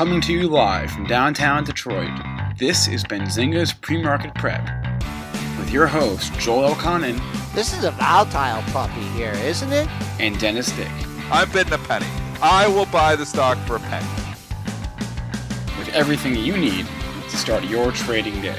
Coming to you live from downtown Detroit, this is Benzinga's Pre-Market Prep with your host, Joel Elconin This is a volatile puppy here, isn't it? and Dennis Dick, I'm bidding a penny. I will buy the stock for a penny. with everything you need to start your trading day.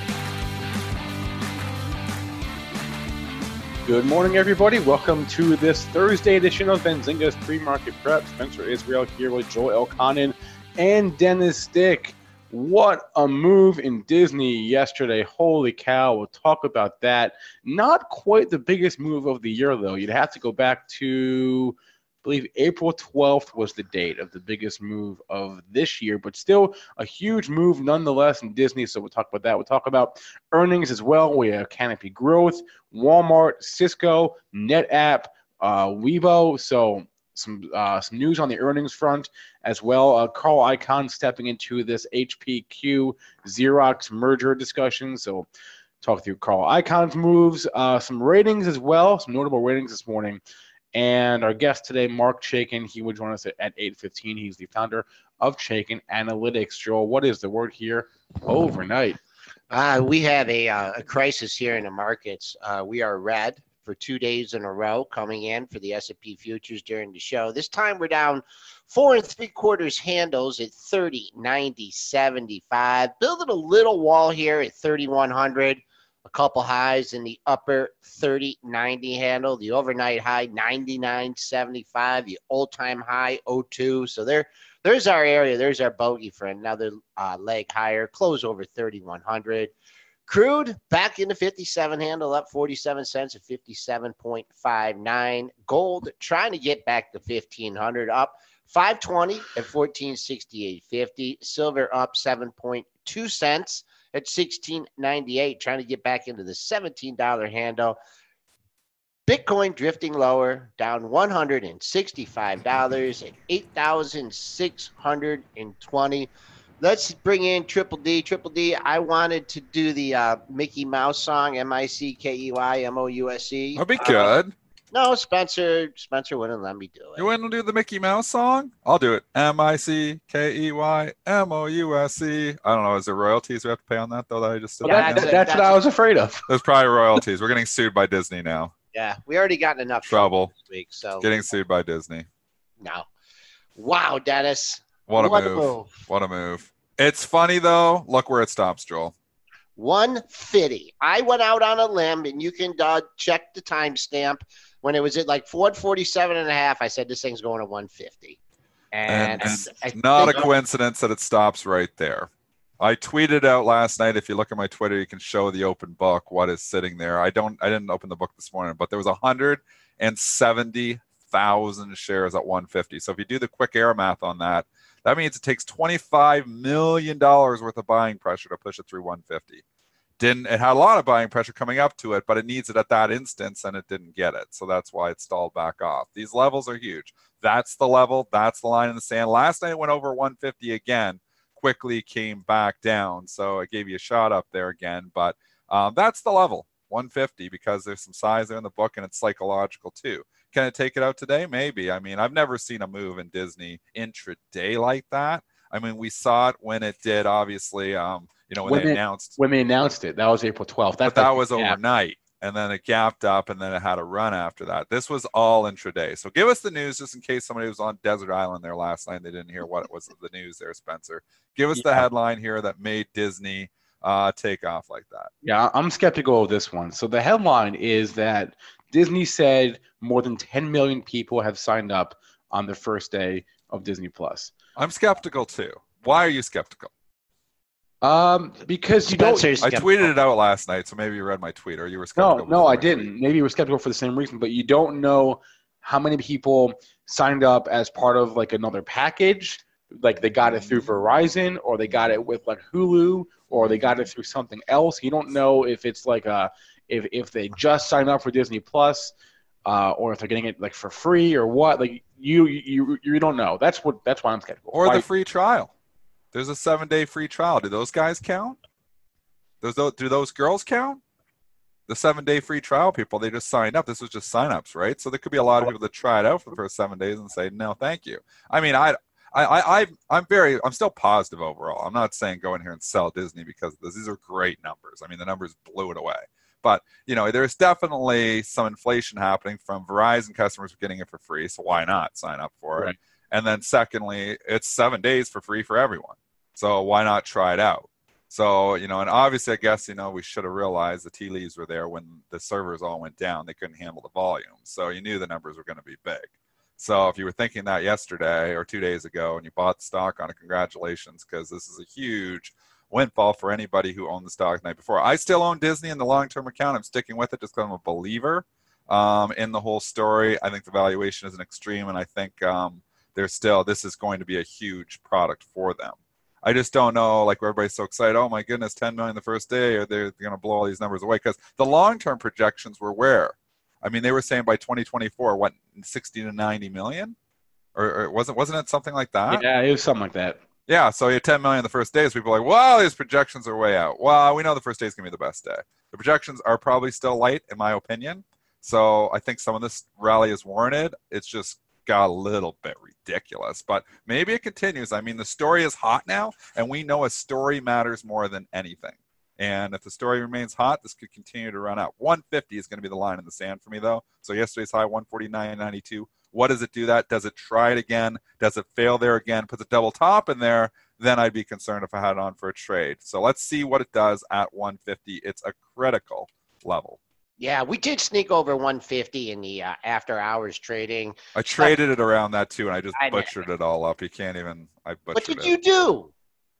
Good morning, everybody. Welcome to this Thursday edition of Benzinga's Pre-Market Prep. Spencer Israel here with Joel Elconin and Dennis Dick. What a move in Disney yesterday. Holy cow. We'll talk about that. Not quite the biggest move of the year, though. You'd have to go back to, I believe, April 12th was the date of the biggest move of this year, but still a huge move nonetheless in Disney. So we'll talk about that. We'll talk about earnings as well. We have Canopy Growth, Walmart, Cisco, NetApp, uh, Weibo. So some uh, some news on the earnings front as well. Uh, Carl Icahn stepping into this HPQ Xerox merger discussion. So talk through Carl Icahn's moves, uh, some ratings as well, some notable ratings this morning. And our guest today, Marc Chaikin, he would join us at, at 8.15. He's the founder of Chaikin Analytics. Joel, what is the word here? Overnight. Uh, we have a, uh, a crisis here in the markets. Uh, we are red for two days in a row coming in for the S&P futures during the show. This time we're down four and three quarters handles at 30, 90, 75. Building a little wall here at 3,100. A couple highs in the upper 30, 90 handle. The overnight high 99, 75. The all-time high 02. So there, there's our area. There's our bogey for another uh, leg higher. Close over 3,100. Crude back into 57 handle up 47 cents at 57.59. Gold trying to get back to 1500 up 520 at 1468.50. Silver up 7.2 cents at 1698 trying to get back into the $17 handle. Bitcoin drifting lower, down $165 at 8,620. Let's bring in Triple D. Triple D, I wanted to do the uh, Mickey Mouse song, M I C K E Y M O U S E. That'd be Uh, good. no, Spencer, Spencer wouldn't let me do it. You want to do the Mickey Mouse song? I'll do it. M I C K E Y M O U S E. I don't know. Is there royalties we have to pay on that though? That I just did. Yeah, that- again? that- that's, what I was afraid of. There's probably royalties. We're getting sued by Disney now. Yeah, we already gotten enough Trouble. this week, so Getting sued by Disney. no. Wow, Dennis. What a What a move. move. What a move. It's funny though. Look where it stops, Joel. 150. I went out on a limb, and you can uh, check the timestamp when it was at like 447 and a half. I said this thing's going to 150. And, And, I- I not a coincidence that it stops right there. I tweeted out last night. If you look at my Twitter, you can show the open book what is sitting there. I don't. I didn't open the book this morning, but there was hundred and seventy thousand shares at 150. So if you do the quick air math on that, that means it takes 25 million dollars worth of buying pressure to push it through 150. Didn't it had a lot of buying pressure coming up to it, but it needs it at that instance, and it didn't get it. So that's why it stalled back off. These levels are huge. That's the level. That's the line in the sand. Last night it went over 150 again. Quickly came back down. So it gave you a shot up there again. But um, that's the level, 150, because there's some size there in the book and it's psychological too. Can it take it out today? Maybe. I mean, I've never seen a move in Disney intraday like that. I mean, we saw it when it did, obviously, um, you know, when, When they it- announced When they announced it, that was April 12th. That's but that was yeah. overnight and then it gapped up and then it had a run after that this was all intraday so give us the news just in case somebody was on desert island there last night and they didn't hear what was the news there spencer give us the headline here that made disney uh, take off like that Yeah, I'm skeptical of this one. So the headline is that Disney said more than 10 million people have signed up on the first day of Disney Plus. i'm skeptical too why are you skeptical Um, because you don't. Spencer's i tweeted it out last night so maybe you read my tweet or you were skeptical no, because I of my tweet. didn't. Maybe you were skeptical for the same reason, but you don't know how many people signed up as part of like another package. Like they got it through Verizon, or they got it with like Hulu, or they got it through something else. You don't know if it's like a if if they just signed up for Disney Plus, uh, or if they're getting it like for free or what. Like you you you don't know. That's what that's why I'm skeptical. or Why- the free trial there's a seven day free trial do those guys count those, do those girls count? The seven day free trial people, they just signed up. This was just signups, right? So there could be a lot of people that try it out for the first seven days and say, no, thank you. I mean, I, I, I, I'm very, I'm still positive overall. I'm not saying go in here and sell Disney because this, these are great numbers. I mean, the numbers blew it away. But you know, there's definitely some inflation happening from Verizon customers getting it for free, so why not sign up for Right. it? And then secondly, it's seven days for free for everyone, so why not try it out? So you know, and obviously, I guess you know we should have realized the tea leaves were there when the servers all went down. They couldn't handle the volume, so you knew the numbers were going to be big. So if you were thinking that yesterday or two days ago and you bought stock on it, congratulations, because this is a huge windfall for anybody who owned the stock the night before. I still own Disney in the long-term account. I'm sticking with it just because I'm a believer um, in the whole story. I think the valuation is an extreme, and I think um, there's still this is going to be a huge product for them. I just don't know, like everybody's so excited. Oh my goodness, 10 million the first day, or they're, going to blow all these numbers away because the long-term projections were where. I mean, they were saying by 2024, what 60 to 90 million, or, or wasn't wasn't it something like that? Yeah, it was something like that. Yeah, so you had 10 million the first days. People are like, wow, these projections are way out. Well, we know the first day is going to be the best day. The projections are probably still light, in my opinion. So I think some of this rally is warranted. It's just got a little bit ridiculous, but maybe it continues. I mean, the story is hot now, and we know a story matters more than anything. And if the story remains hot, this could continue to run out. 150 is going to be the line in the sand for me, though. So yesterday's high, 149.92. What does it do that? Does it try it again? Does it fail there again? Puts a double top in there? Then I'd be concerned if I had it on for a trade. So let's see what it does at 150. It's a critical level. Yeah, we did sneak over 150 in the uh, after hours trading. I traded it around that too, and I just I butchered it all up. You can't even. I butchered What did it. you do?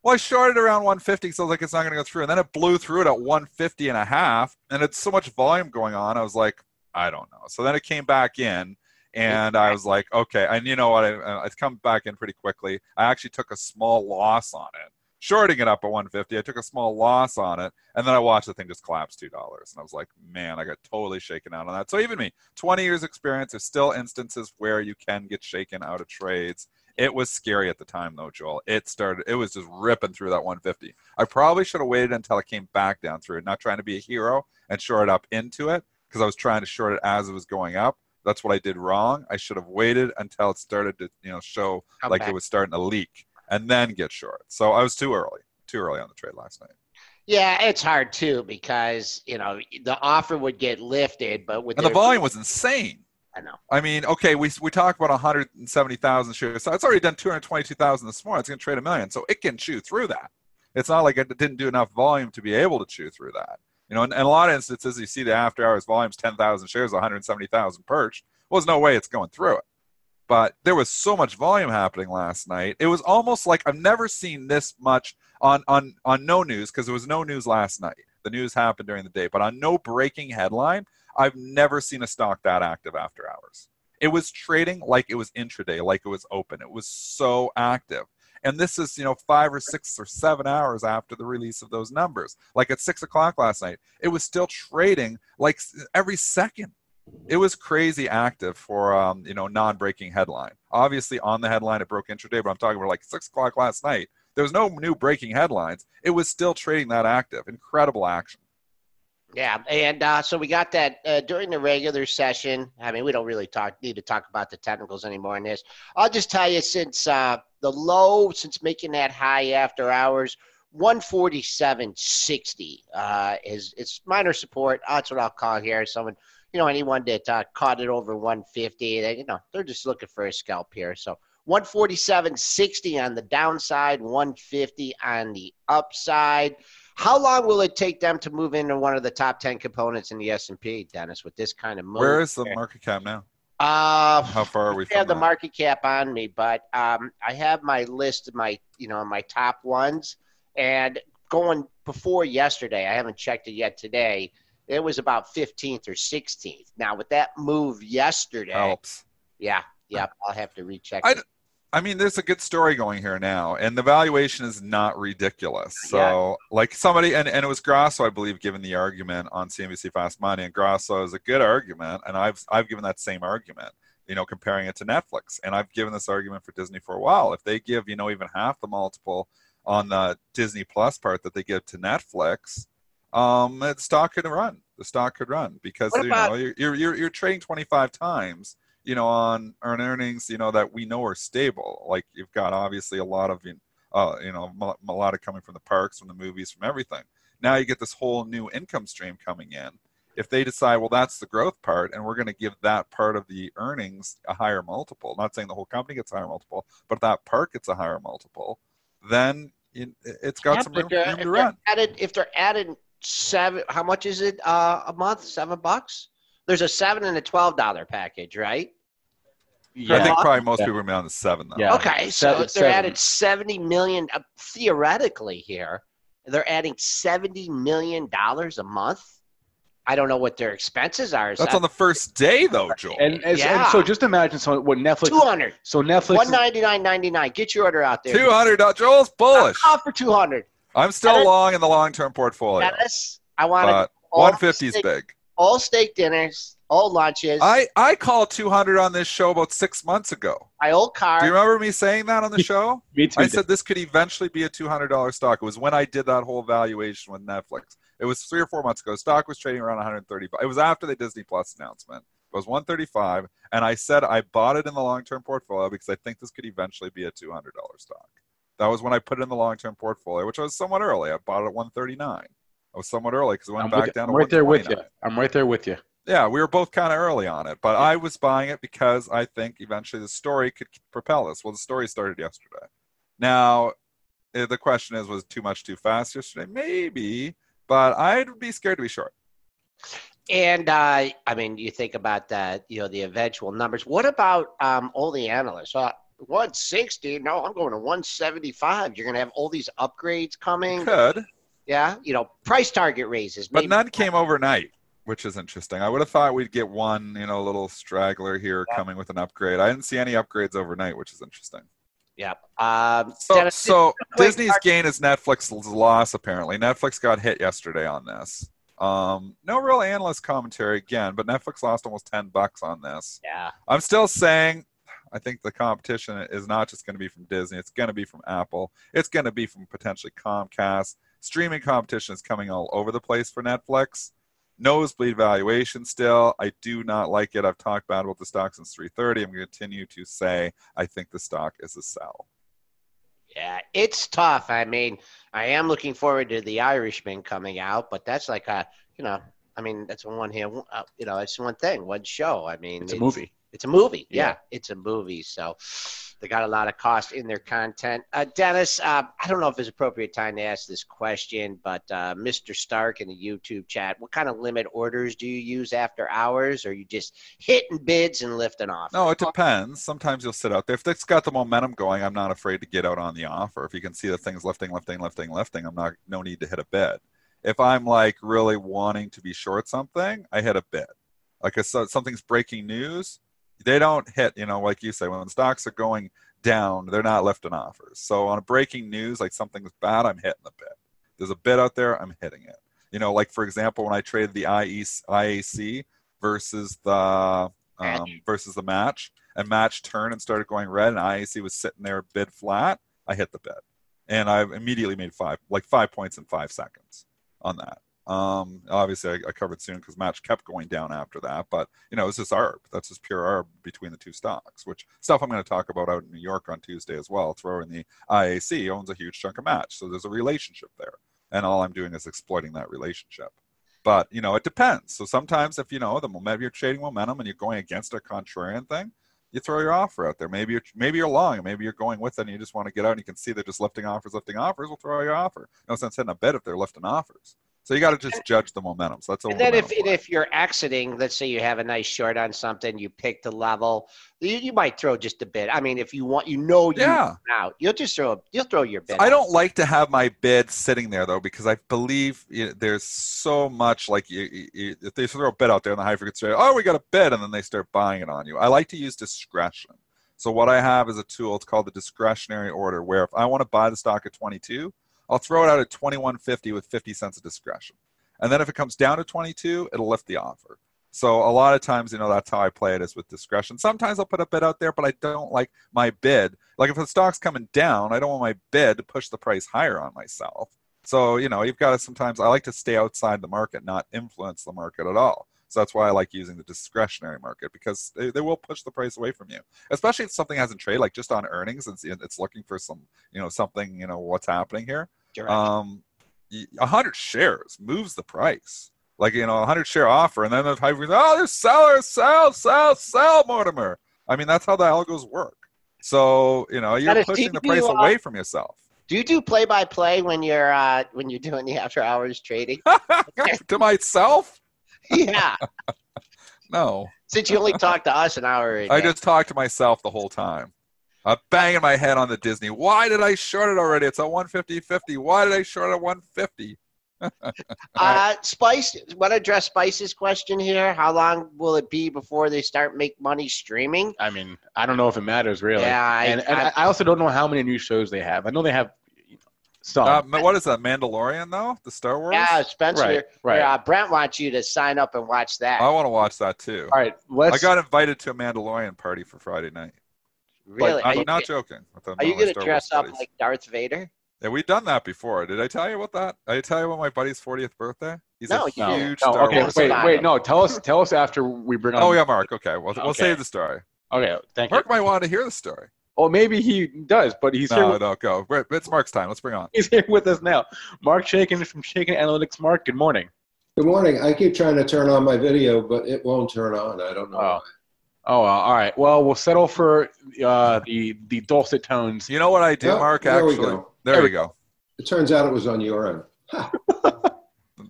Well, I shorted around 150, so I was like, it's not going to go through. And then it blew through it at 150 and a half, and it's so much volume going on. I was like, I don't know. So then it came back in, and I was like, okay. And you know what? I, uh, it's come back in pretty quickly. I actually took a small loss on it, shorting it up at 150. I took a small loss on it, and then I watched the thing just collapse two dollars, and I was like, man, I got totally shaken out on that. So even me, 20 years experience, there's still instances where you can get shaken out of trades. It was scary at the time, though, Joel. It started, it was just ripping through that 150. I probably should have waited until it came back down through it, not trying to be a hero and short up into it because I was trying to short it as it was going up. That's what I did wrong. I should have waited until it started to, you know, show Come like back. it was starting to leak and then get short. So I was too early, too early on the trade last night. Yeah, it's hard too because you know the offer would get lifted, but with And the volume was insane. I know. I mean, okay, we we talk about 170,000 shares. So it's already done 222,000 this morning. It's going to trade a million, so it can chew through that. It's not like it didn't do enough volume to be able to chew through that. You know, in, in a lot of instances, you see the after hours volumes 10,000 shares, 170,000 perched. Well, there's no way it's going through it. But there was so much volume happening last night. It was almost like I've never seen this much on on on no news because there was no news last night. The news happened during the day, but on no breaking headline, I've never seen a stock that active after hours. It was trading like it was intraday, like it was open. It was so active. And this is, you know, five or six or seven hours after the release of those numbers. Like at six o'clock last night, it was still trading like every second. It was crazy active for, um, you know, non-breaking headline. Obviously, on the headline, it broke intraday, but I'm talking about like six o'clock last night. There was no new breaking headlines. It was still trading that active. Incredible action. Yeah, and uh, so we got that uh, during the regular session. I mean, we don't really talk need to talk about the technicals anymore in this. I'll just tell you, since uh, the low, since making that high after hours, one forty seven sixty uh, is it's minor support. That's what I'll call here. Someone, you know, anyone that uh, caught it over one fifty, they you know they're just looking for a scalp here. So. 147.60 on the downside, 150 on the upside. How long will it take them to move into one of the top ten components in the S and P, Dennis? With this kind of move, Where is the market cap now? Uh, How far are we I from have the that? market cap on me, but um, I have my list of my, you know, my top ones, and going before yesterday, I haven't checked it yet today. It was about 15th or 16th. Now with that move yesterday, Helps. yeah, yeah, I'll have to recheck. I- it. I mean, there's a good story going here now, and the valuation is not ridiculous. So, Yeah. like somebody, and, and it was Grasso, I believe, given the argument on CNBC Fast Money, and Grasso is a good argument, and I've I've given that same argument, you know, comparing it to Netflix, and I've given this argument for Disney for a while. If they give, you know, even half the multiple on the Disney Plus part that they give to Netflix, um, the stock could run. The stock could run because What you know you're, you're you're you're trading 25 times you know, on earn earnings, you know, that we know are stable. Like you've got obviously a lot of, uh, you know, a lot of coming from the parks, from the movies, from everything. Now you get this whole new income stream coming in. If they decide, well, that's the growth part, and we're going to give that part of the earnings a higher multiple, not saying the whole company gets a higher multiple, but that part gets a higher multiple, then it's got yeah, some room, room to run. Added, if they're adding seven, how much is it uh, a month? Seven bucks? There's a seven and a twelve dollar package, right? Yeah. I think probably most yeah. people are on the seven though. Yeah. Okay, so seven, they're seven. adding seventy million uh, theoretically here. They're adding seventy million dollars a month. I don't know what their expenses are. That's that- on the first day, though, Joel. And, and, yeah. and so just imagine so what Netflix. Two hundred. So Netflix. One ninety nine ninety nine. Get your order out there. Two hundred. Joel's bullish. I'm for two hundred. I'm still Dennis, long in the long term portfolio. Dennis, I want one fifty is big. All steak dinners all lunches. I I called 200 on this show about six months ago. My old car. Do you remember me saying that on the show? me too. I said this could eventually be a $200 stock. It was when I did that whole valuation with Netflix. It was three or four months ago. Stock was trading around 130. It was after the Disney Plus announcement. It was 135, and I said I bought it in the long-term portfolio because I think this could eventually be a $200 stock. That was when I put it in the long-term portfolio, which was somewhat early. I bought it at 139. I was somewhat early because it went I'm back down. I'm right there with you. I'm right there with you yeah, we were both kind of early on it, but I was buying it because I think eventually the story could propel us. Well, the story started yesterday. Now, eh, the question is, was too much too fast yesterday? Maybe, but I'd be scared to be short. And uh, I mean, you think about that, you know, the eventual numbers. What about um, all the analysts? Uh, 160? No, I'm going to 175. You're going to have all these upgrades coming. Could. Yeah, you know, price target raises. But none came overnight which is interesting. I would have thought we'd get one, you know, little straggler here yeah. coming with an upgrade. I didn't see any upgrades overnight, which is interesting. Yeah. Um, so, Dennis, so Disney's gain is Netflix's loss. Apparently, Netflix got hit yesterday on this. Um, no real analyst commentary again, but Netflix lost almost ten bucks on this. Yeah. I'm still saying. I think the competition is not just going to be from Disney. It's going to be from Apple. It's going to be from potentially Comcast. Streaming competition is coming all over the place for Netflix nosebleed valuation still. I do not like it. I've talked bad about the stock since 330. I'm going to continue to say I think the stock is a sell. Yeah, it's tough. I mean, I am looking forward to the Irishman coming out, but that's like a, you know, I mean, that's one here, uh, you know, it's one thing, one show. I mean, it's a movie. It's a movie. Yeah, yeah it's a movie. So they got a lot of cost in their content. Uh, Dennis, uh, I don't know if it's appropriate time to ask this question, but uh, Mr. Stark in the YouTube chat, what kind of limit orders do you use after hours? Or you just hitting bids and lifting off? No, it depends. Sometimes you'll sit out there. If it's got the momentum going, I'm not afraid to get out on the offer. If you can see the things lifting, lifting, lifting, lifting, I'm not no need to hit a bid. If I'm like really wanting to be short something, I hit a bid. Like if something's breaking news, they don't hit, you know, like you say, when stocks are going down, they're not lifting offers. So on a breaking news, like something's bad, I'm hitting the bid. There's a bid out there, I'm hitting it. You know, like for example, when I traded the IAC versus the um, versus the match, and match turned and started going red, and IAC was sitting there bid flat, I hit the bid, and I immediately made five, like five points in five seconds on that. Um, obviously, I, I covered soon because match kept going down after that. But you know, it's just arb. That's just pure arb between the two stocks. Which stuff I'm going to talk about out in New York on Tuesday as well. Throw in the IAC owns a huge chunk of match, so there's a relationship there, and all I'm doing is exploiting that relationship. But you know, it depends. So sometimes if you know the momentum, you're trading momentum, and you're going against a contrarian thing, you throw your offer out there. Maybe you're maybe you're long, maybe you're going with it, and you just want to get out, and you can see they're just lifting offers, lifting offers. We'll throw your offer. No sense hitting a bid if they're lifting offers. So you got to just judge the momentum. So that's a and then if if you're exiting, let's say you have a nice short on something, you pick the level, you, you might throw just a bit. I mean, if you want, you know, you yeah. out, you'll just throw you'll throw your bid. I don't like to have my bid sitting there though because I believe you know, there's so much like you, you, if they throw a bid out there in the high frequency, oh, we got a bid, and then they start buying it on you. I like to use discretion. So what I have is a tool. It's called the discretionary order, where if I want to buy the stock at 22, I'll throw it out at 21.50 with 50 cents of discretion. And then if it comes down to 22, it'll lift the offer. So a lot of times, you know, that's how I play it is with discretion. Sometimes I'll put a bid out there, but I don't like my bid. Like if the stock's coming down, I don't want my bid to push the price higher on myself. So, you know, you've got to sometimes, I like to stay outside the market, not influence the market at all. So that's why I like using the discretionary market because they, they will push the price away from you, especially if something hasn't traded, like just on earnings and it's looking for some, you know, something, you know, what's happening here. Um, a hundred shares moves the price. Like you know, a hundred share offer, and then the hype goes, "Oh, there's sellers, sell, sell, sell, Mortimer." I mean, that's how the algos work. So you know, you're pushing the price away from yourself. Do you do play by play when you're uh, when you're doing the after hours trading? to myself? Yeah. no. Since you only talk to us an hour. I just talk to myself the whole time. I'm banging my head on the Disney. Why did I short it already? It's a 150.50. Why did I short it 150? uh, Spice, want to address Spice's question here? How long will it be before they start make money streaming? I mean, I don't know if it matters really. Yeah, I, and, and I, I also don't know how many new shows they have. I know they have some. Uh, what is that? Mandalorian though? The Star Wars? Yeah, Spencer. Right, right. Uh, Brent wants you to sign up and watch that. I want to watch that too. All right, let's. I got invited to a Mandalorian party for Friday night. Really? I'm not joking. Are you going to dress up like Darth Vader? Yeah, we've done that before. Did I tell you about that? Did I tell you about my buddy's 40th birthday? He's no, a huge no, Star okay, Wars wait, fan. wait, no. Tell us, tell us after we bring oh, on. Oh yeah, Mark. Okay, well, we'll Okay. save the story. Okay, thank Mark you. Mark might want to hear the story. Well, maybe he does, but he's here. No, With, no, go. Wait, It's Mark's time. Let's bring on. he's here with us now. Marc Chaikin from Chaikin Analytics. Mark, good morning. Good morning. I keep trying to turn on my video, but it won't turn on. I don't know. Oh. Why. Oh, uh, all right. Well, we'll settle for uh, the the dulcet tones. You know what I do, Yep, Mark? there we go. there, There you we go. It turns out it was on your end. Ha.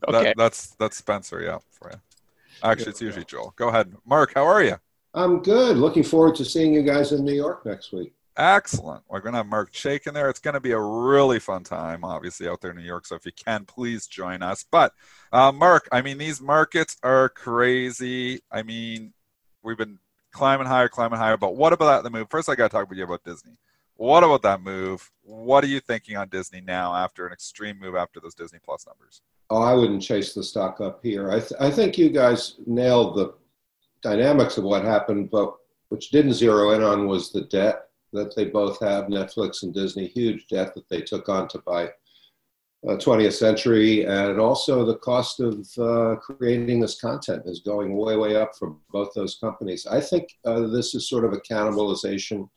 Okay. That, that's that's Spencer. Yeah, for you. Actually, it's usually Joel. Go ahead, Mark. How are you? I'm good. Looking forward to seeing you guys in New York next week. Excellent. We're going to have Marc Chaikin there. It's going to be a really fun time, obviously, out there in New York. So if you can, please join us. But, uh, Mark, I mean, these markets are crazy. I mean, we've been climbing higher, climbing higher. But what about the move? First, I got to talk with you about Disney. What about that move? What are you thinking on Disney now after an extreme move after those Disney Plus numbers? Oh, I wouldn't chase the stock up here. I, th- I think you guys nailed the dynamics of what happened, but which didn't zero in on was the debt that they both have, Netflix and Disney, huge debt that they took on to buy uh, 20th Century, and also the cost of uh, creating this content is going way, way up for both those companies. I think uh, this is sort of a cannibalization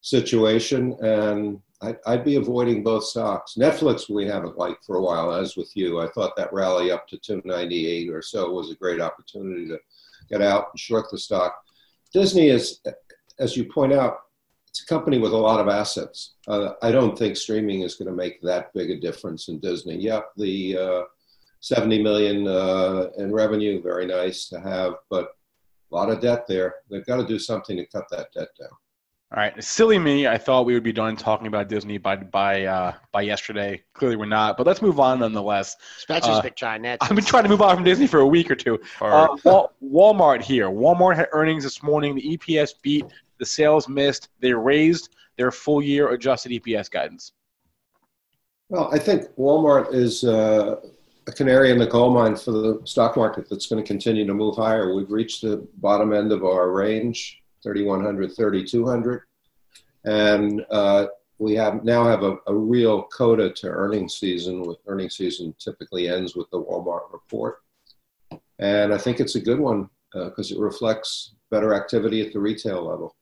situation, and I, I'd be avoiding both stocks. Netflix we haven't liked for a while, as with you. I thought that rally up to 298 or so was a great opportunity to get out and short the stock. Disney is, as you point out, it's a company with a lot of assets. Uh, I don't think streaming is going to make that big a difference in Disney. Yep, the uh, 70 million uh, in revenue, very nice to have, but a lot of debt there. They've got to do something to cut that debt down. All right, silly me. I thought we would be done talking about Disney by by uh, by yesterday. Clearly, we're not. But let's move on nonetheless. Spencer's Uh, been trying. I've been trying to move on from Disney for a week or two. Or, Uh, Walmart here. Walmart had earnings this morning. The EPS beat. The sales missed. They raised their full year adjusted EPS guidance. Well, I think Walmart is uh, a canary in the coal mine for the stock market that's going to continue to move higher. We've reached the bottom end of our range, 3,100, 3,200. And uh, we have now have a, a real coda to earnings season. With earnings season typically ends with the Walmart report, and I think it's a good one because it reflects better activity at the retail level.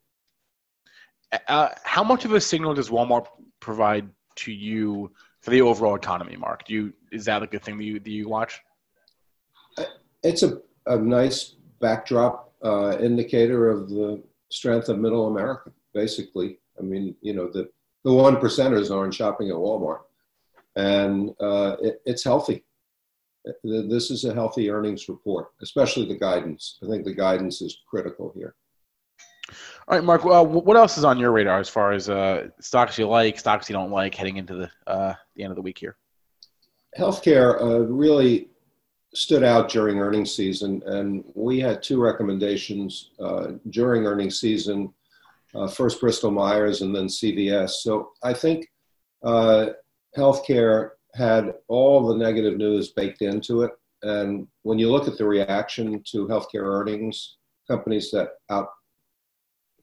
Uh, how much of a signal does Walmart provide to you for the overall economy, Mark? Do you is that like a thing that you that you watch? It's a, a nice backdrop uh, indicator of the strength of middle America, basically. I mean, you know, the, the one percenters aren't shopping at Walmart, and uh, it, it's healthy. This is a healthy earnings report, especially the guidance. I think the guidance is critical here. All right, Mark. Uh, what else is on your radar as far as uh, stocks you like, stocks you don't like, heading into the uh, the end of the week here? Healthcare uh, really stood out during earnings season, and we had two recommendations uh, during earnings season. Uh, first Bristol Myers and then CVS. So I think healthcare had all the negative news baked into it. And when you look at the reaction to healthcare earnings, companies that out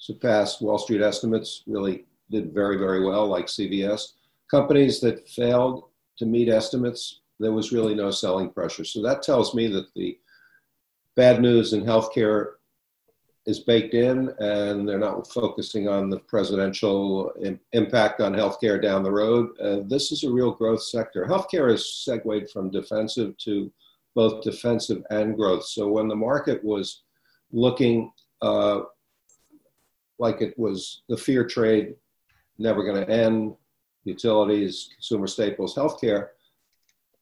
surpassed Wall Street estimates really did very, very well, like CVS. Companies that failed to meet estimates, there was really no selling pressure. So that tells me that the bad news in healthcare is baked in, and they're not focusing on the presidential Im- impact on healthcare down the road. Uh, this is a real growth sector. Healthcare has segued from defensive to both defensive and growth. So when the market was looking uh, like it was the fear trade never going to end, utilities, consumer staples, healthcare,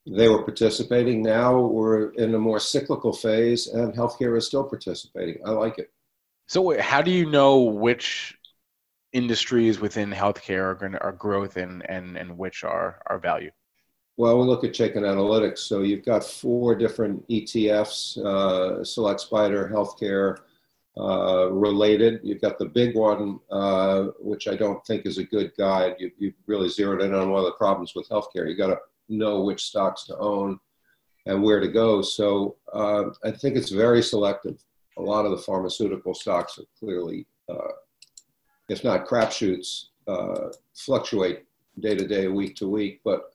they were participating. Now we're in a more cyclical phase, and healthcare is still participating. I like it. So, how do you know which industries within healthcare are going to are growth and and and which are are value? Well, we look at Chaikin Analytics. So you've got four different ETFs: uh, Select Spider, Healthcare, uh, related. You've got the big one, uh, which I don't think is a good guide. You, you've really zeroed in on one of the problems with healthcare. You got to know which stocks to own and where to go. So uh, I think it's very selective. A lot of the pharmaceutical stocks are clearly, uh, if not crapshoots, uh, fluctuate day to day, week to week. But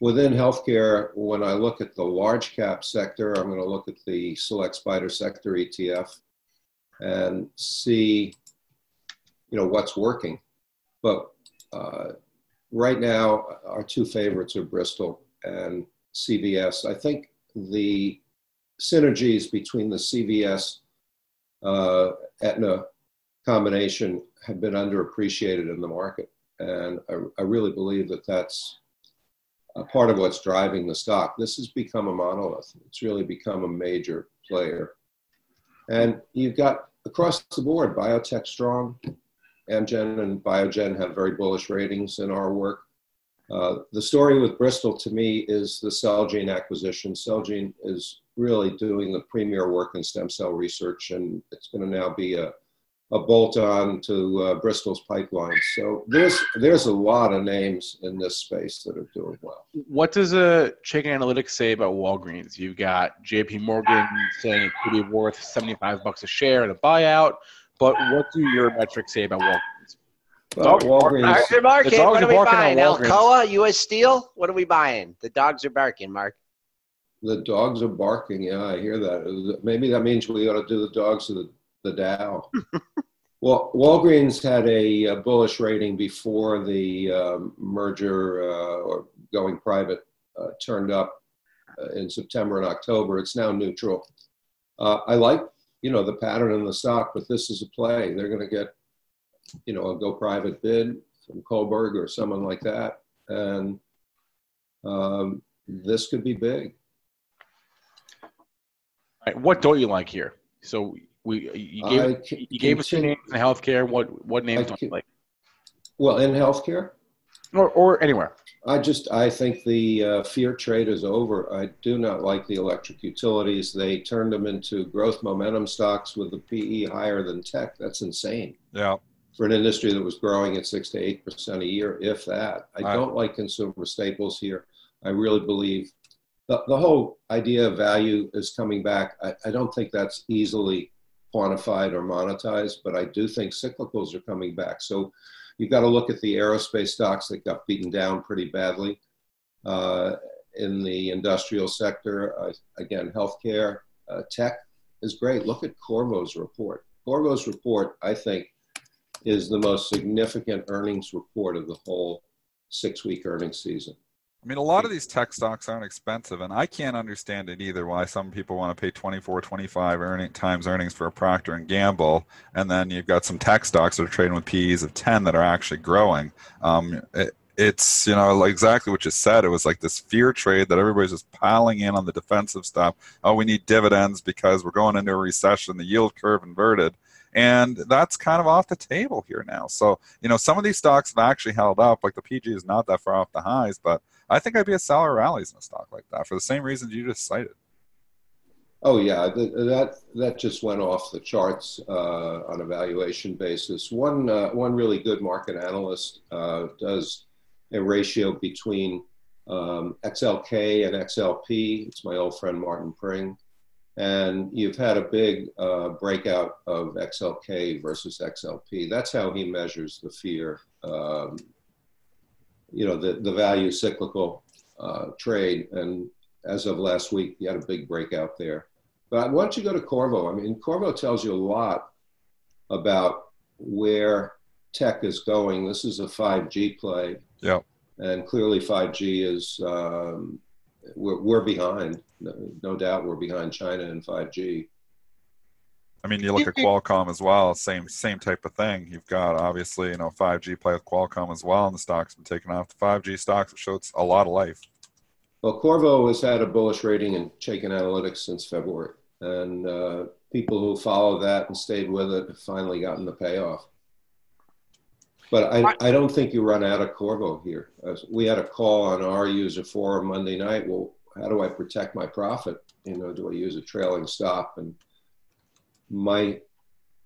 within healthcare, when I look at the large cap sector, I'm going to look at the Select Spider Sector ETF and see, you know, what's working. But uh, right now, our two favorites are Bristol and CVS. I think the synergies between the CVS uh, combination have been underappreciated in the market. And I, I really believe that that's a part of what's driving the stock. This has become a monolith. It's really become a major player. And you've got across the board, biotech strong. Amgen and Biogen have very bullish ratings in our work. Uh, the story with Bristol to me is the Celgene acquisition. Celgene is really doing the premier work in stem cell research, and it's going to now be a a bolt on to uh, Bristol's pipeline. So there's there's a lot of names in this space that are doing well. What does a Chaikin Analytics say about Walgreens? You've got J.P. Morgan saying it could be worth 75 bucks a share at a buyout, but what do your metrics say about Walgreens? Well, Walgreens. Dogs are barking. The dogs What are are we buying? Alcoa, U.S. Steel. What are we buying? The dogs are barking, Mark. The dogs are barking. Yeah, I hear that. Maybe that means we ought to do the dogs of the, the Dow. well, Walgreens had a, a bullish rating before the um, merger uh, or going private uh, turned up uh, in September and October. It's now neutral. Uh, I like, you know, the pattern in the stock, but this is a play. They're going to get, you know, a go private bid from Kohlberg or someone like that, and um, this could be big. What don't you like here? So we you gave I c- you gave us two continue- names in healthcare. What what names I don't you c- like? Well, in healthcare, Or or anywhere. I just I think the uh, fear trade is over. I do not like the electric utilities. They turned them into growth momentum stocks with the PE higher than tech. That's insane Yeah. for an industry that was growing at six to eight percent a year, if that. I I- don't like consumer staples here. I really believe the, the whole idea of value is coming back. I, I don't think that's easily quantified or monetized, but I do think cyclicals are coming back. So you've got to look at the aerospace stocks that got beaten down pretty badly uh, in the industrial sector. Uh, again, healthcare, uh, tech is great. Look at Qorvo's report. Qorvo's report, I think, is the most significant earnings report of the whole six week earnings season. I mean, a lot of these tech stocks aren't expensive, and I can't understand it either. Why some people want to pay 24, 25 earning times earnings for a Procter and Gamble, and then you've got some tech stocks that are trading with PEs of 10 that are actually growing. Um, it, it's you know exactly what you said. It was like this fear trade that everybody's just piling in on the defensive stuff. Oh, we need dividends because we're going into a recession. The yield curve inverted and that's kind of off the table here now. So, you know, some of these stocks have actually held up. Like the PG is not that far off the highs, but I think I'd be a seller rallies in a stock like that for the same reasons you just cited. Oh yeah, th- that that just went off the charts uh, on a valuation basis. One uh, one really good market analyst uh, does a ratio between um, XLK and XLP. It's my old friend Martin Pring, and you've had a big uh, breakout of XLK versus XLP. That's how he measures the fear. Um, you know the the value cyclical uh, trade, and as of last week, you had a big breakout there. But why don't you go to Qorvo? I mean, Qorvo tells you a lot about where tech is going. This is a 5G play. Yep. And clearly 5G is, um, we're, we're behind. No, no doubt we're behind China in 5G. I mean, you look at Qualcomm as well, same same type of thing. You've got obviously, you know, 5G play with Qualcomm as well, and the stock's been taken off. The 5G stocks have showed a lot of life. Well, Qorvo has had a bullish rating in Chaikin Analytics since February, and uh, people who followed that and stayed with it have finally gotten the payoff. But I, I don't think you run out of Qorvo here. As we had a call on our user forum Monday night. Well, how do I protect my profit? You know, do I use a trailing stop? And my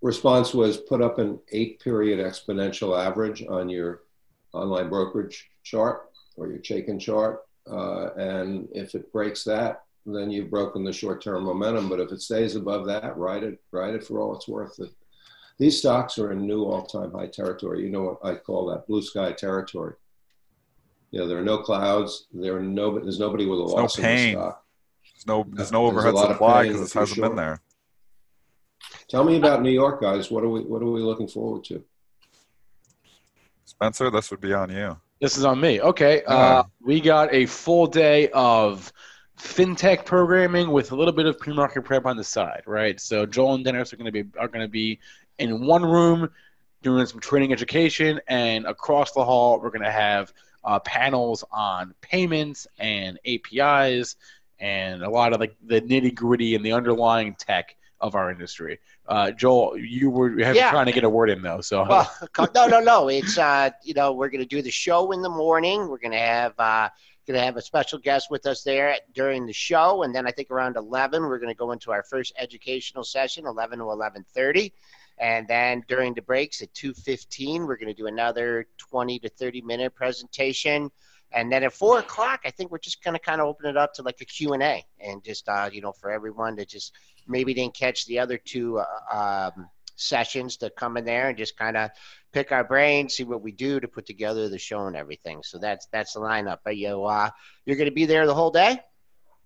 response was put up an eight period exponential average on your online brokerage chart or your Chaikin chart. Uh, and if it breaks that, then you've broken the short term momentum. But if it stays above that, ride it, ride it for all it's worth. These stocks are in new all time high territory. You know what I call that blue sky territory. You know, there are no clouds. There are no, there's nobody with a There's loss no in the pain. stock. There's no there's no overhead of supply because it hasn't been there. Tell me about New York, guys. What are we What are we looking forward to? Spencer, this would be on you. This is on me. Okay. Yeah. Uh, we got a full day of fintech programming with a little bit of pre-market prep on the side, right? So Joel and Dennis are going to be are going to be in one room doing some training education, and across the hall we're going to have uh, panels on payments and APIs and a lot of like the nitty gritty and the underlying tech of our industry. Uh, Joel, you were have Yeah. trying to get a word in though, so Well, no, no, no. It's uh, you know, we're going to do the show in the morning. We're going to have uh, going to have a special guest with us there during the show, and then I think around eleven we're going to go into our first educational session, eleven to eleven thirty, and then during the breaks at two fifteen we're going to do another twenty to thirty minute presentation. And then at four o'clock, I think we're just going to kind of open it up to like a Q and A, and just uh, you know, for everyone to just maybe didn't catch the other two uh, um, sessions to come in there and just kind of pick our brains, see what we do to put together the show and everything. So that's that's the lineup. Are you uh, you're going to be there the whole day?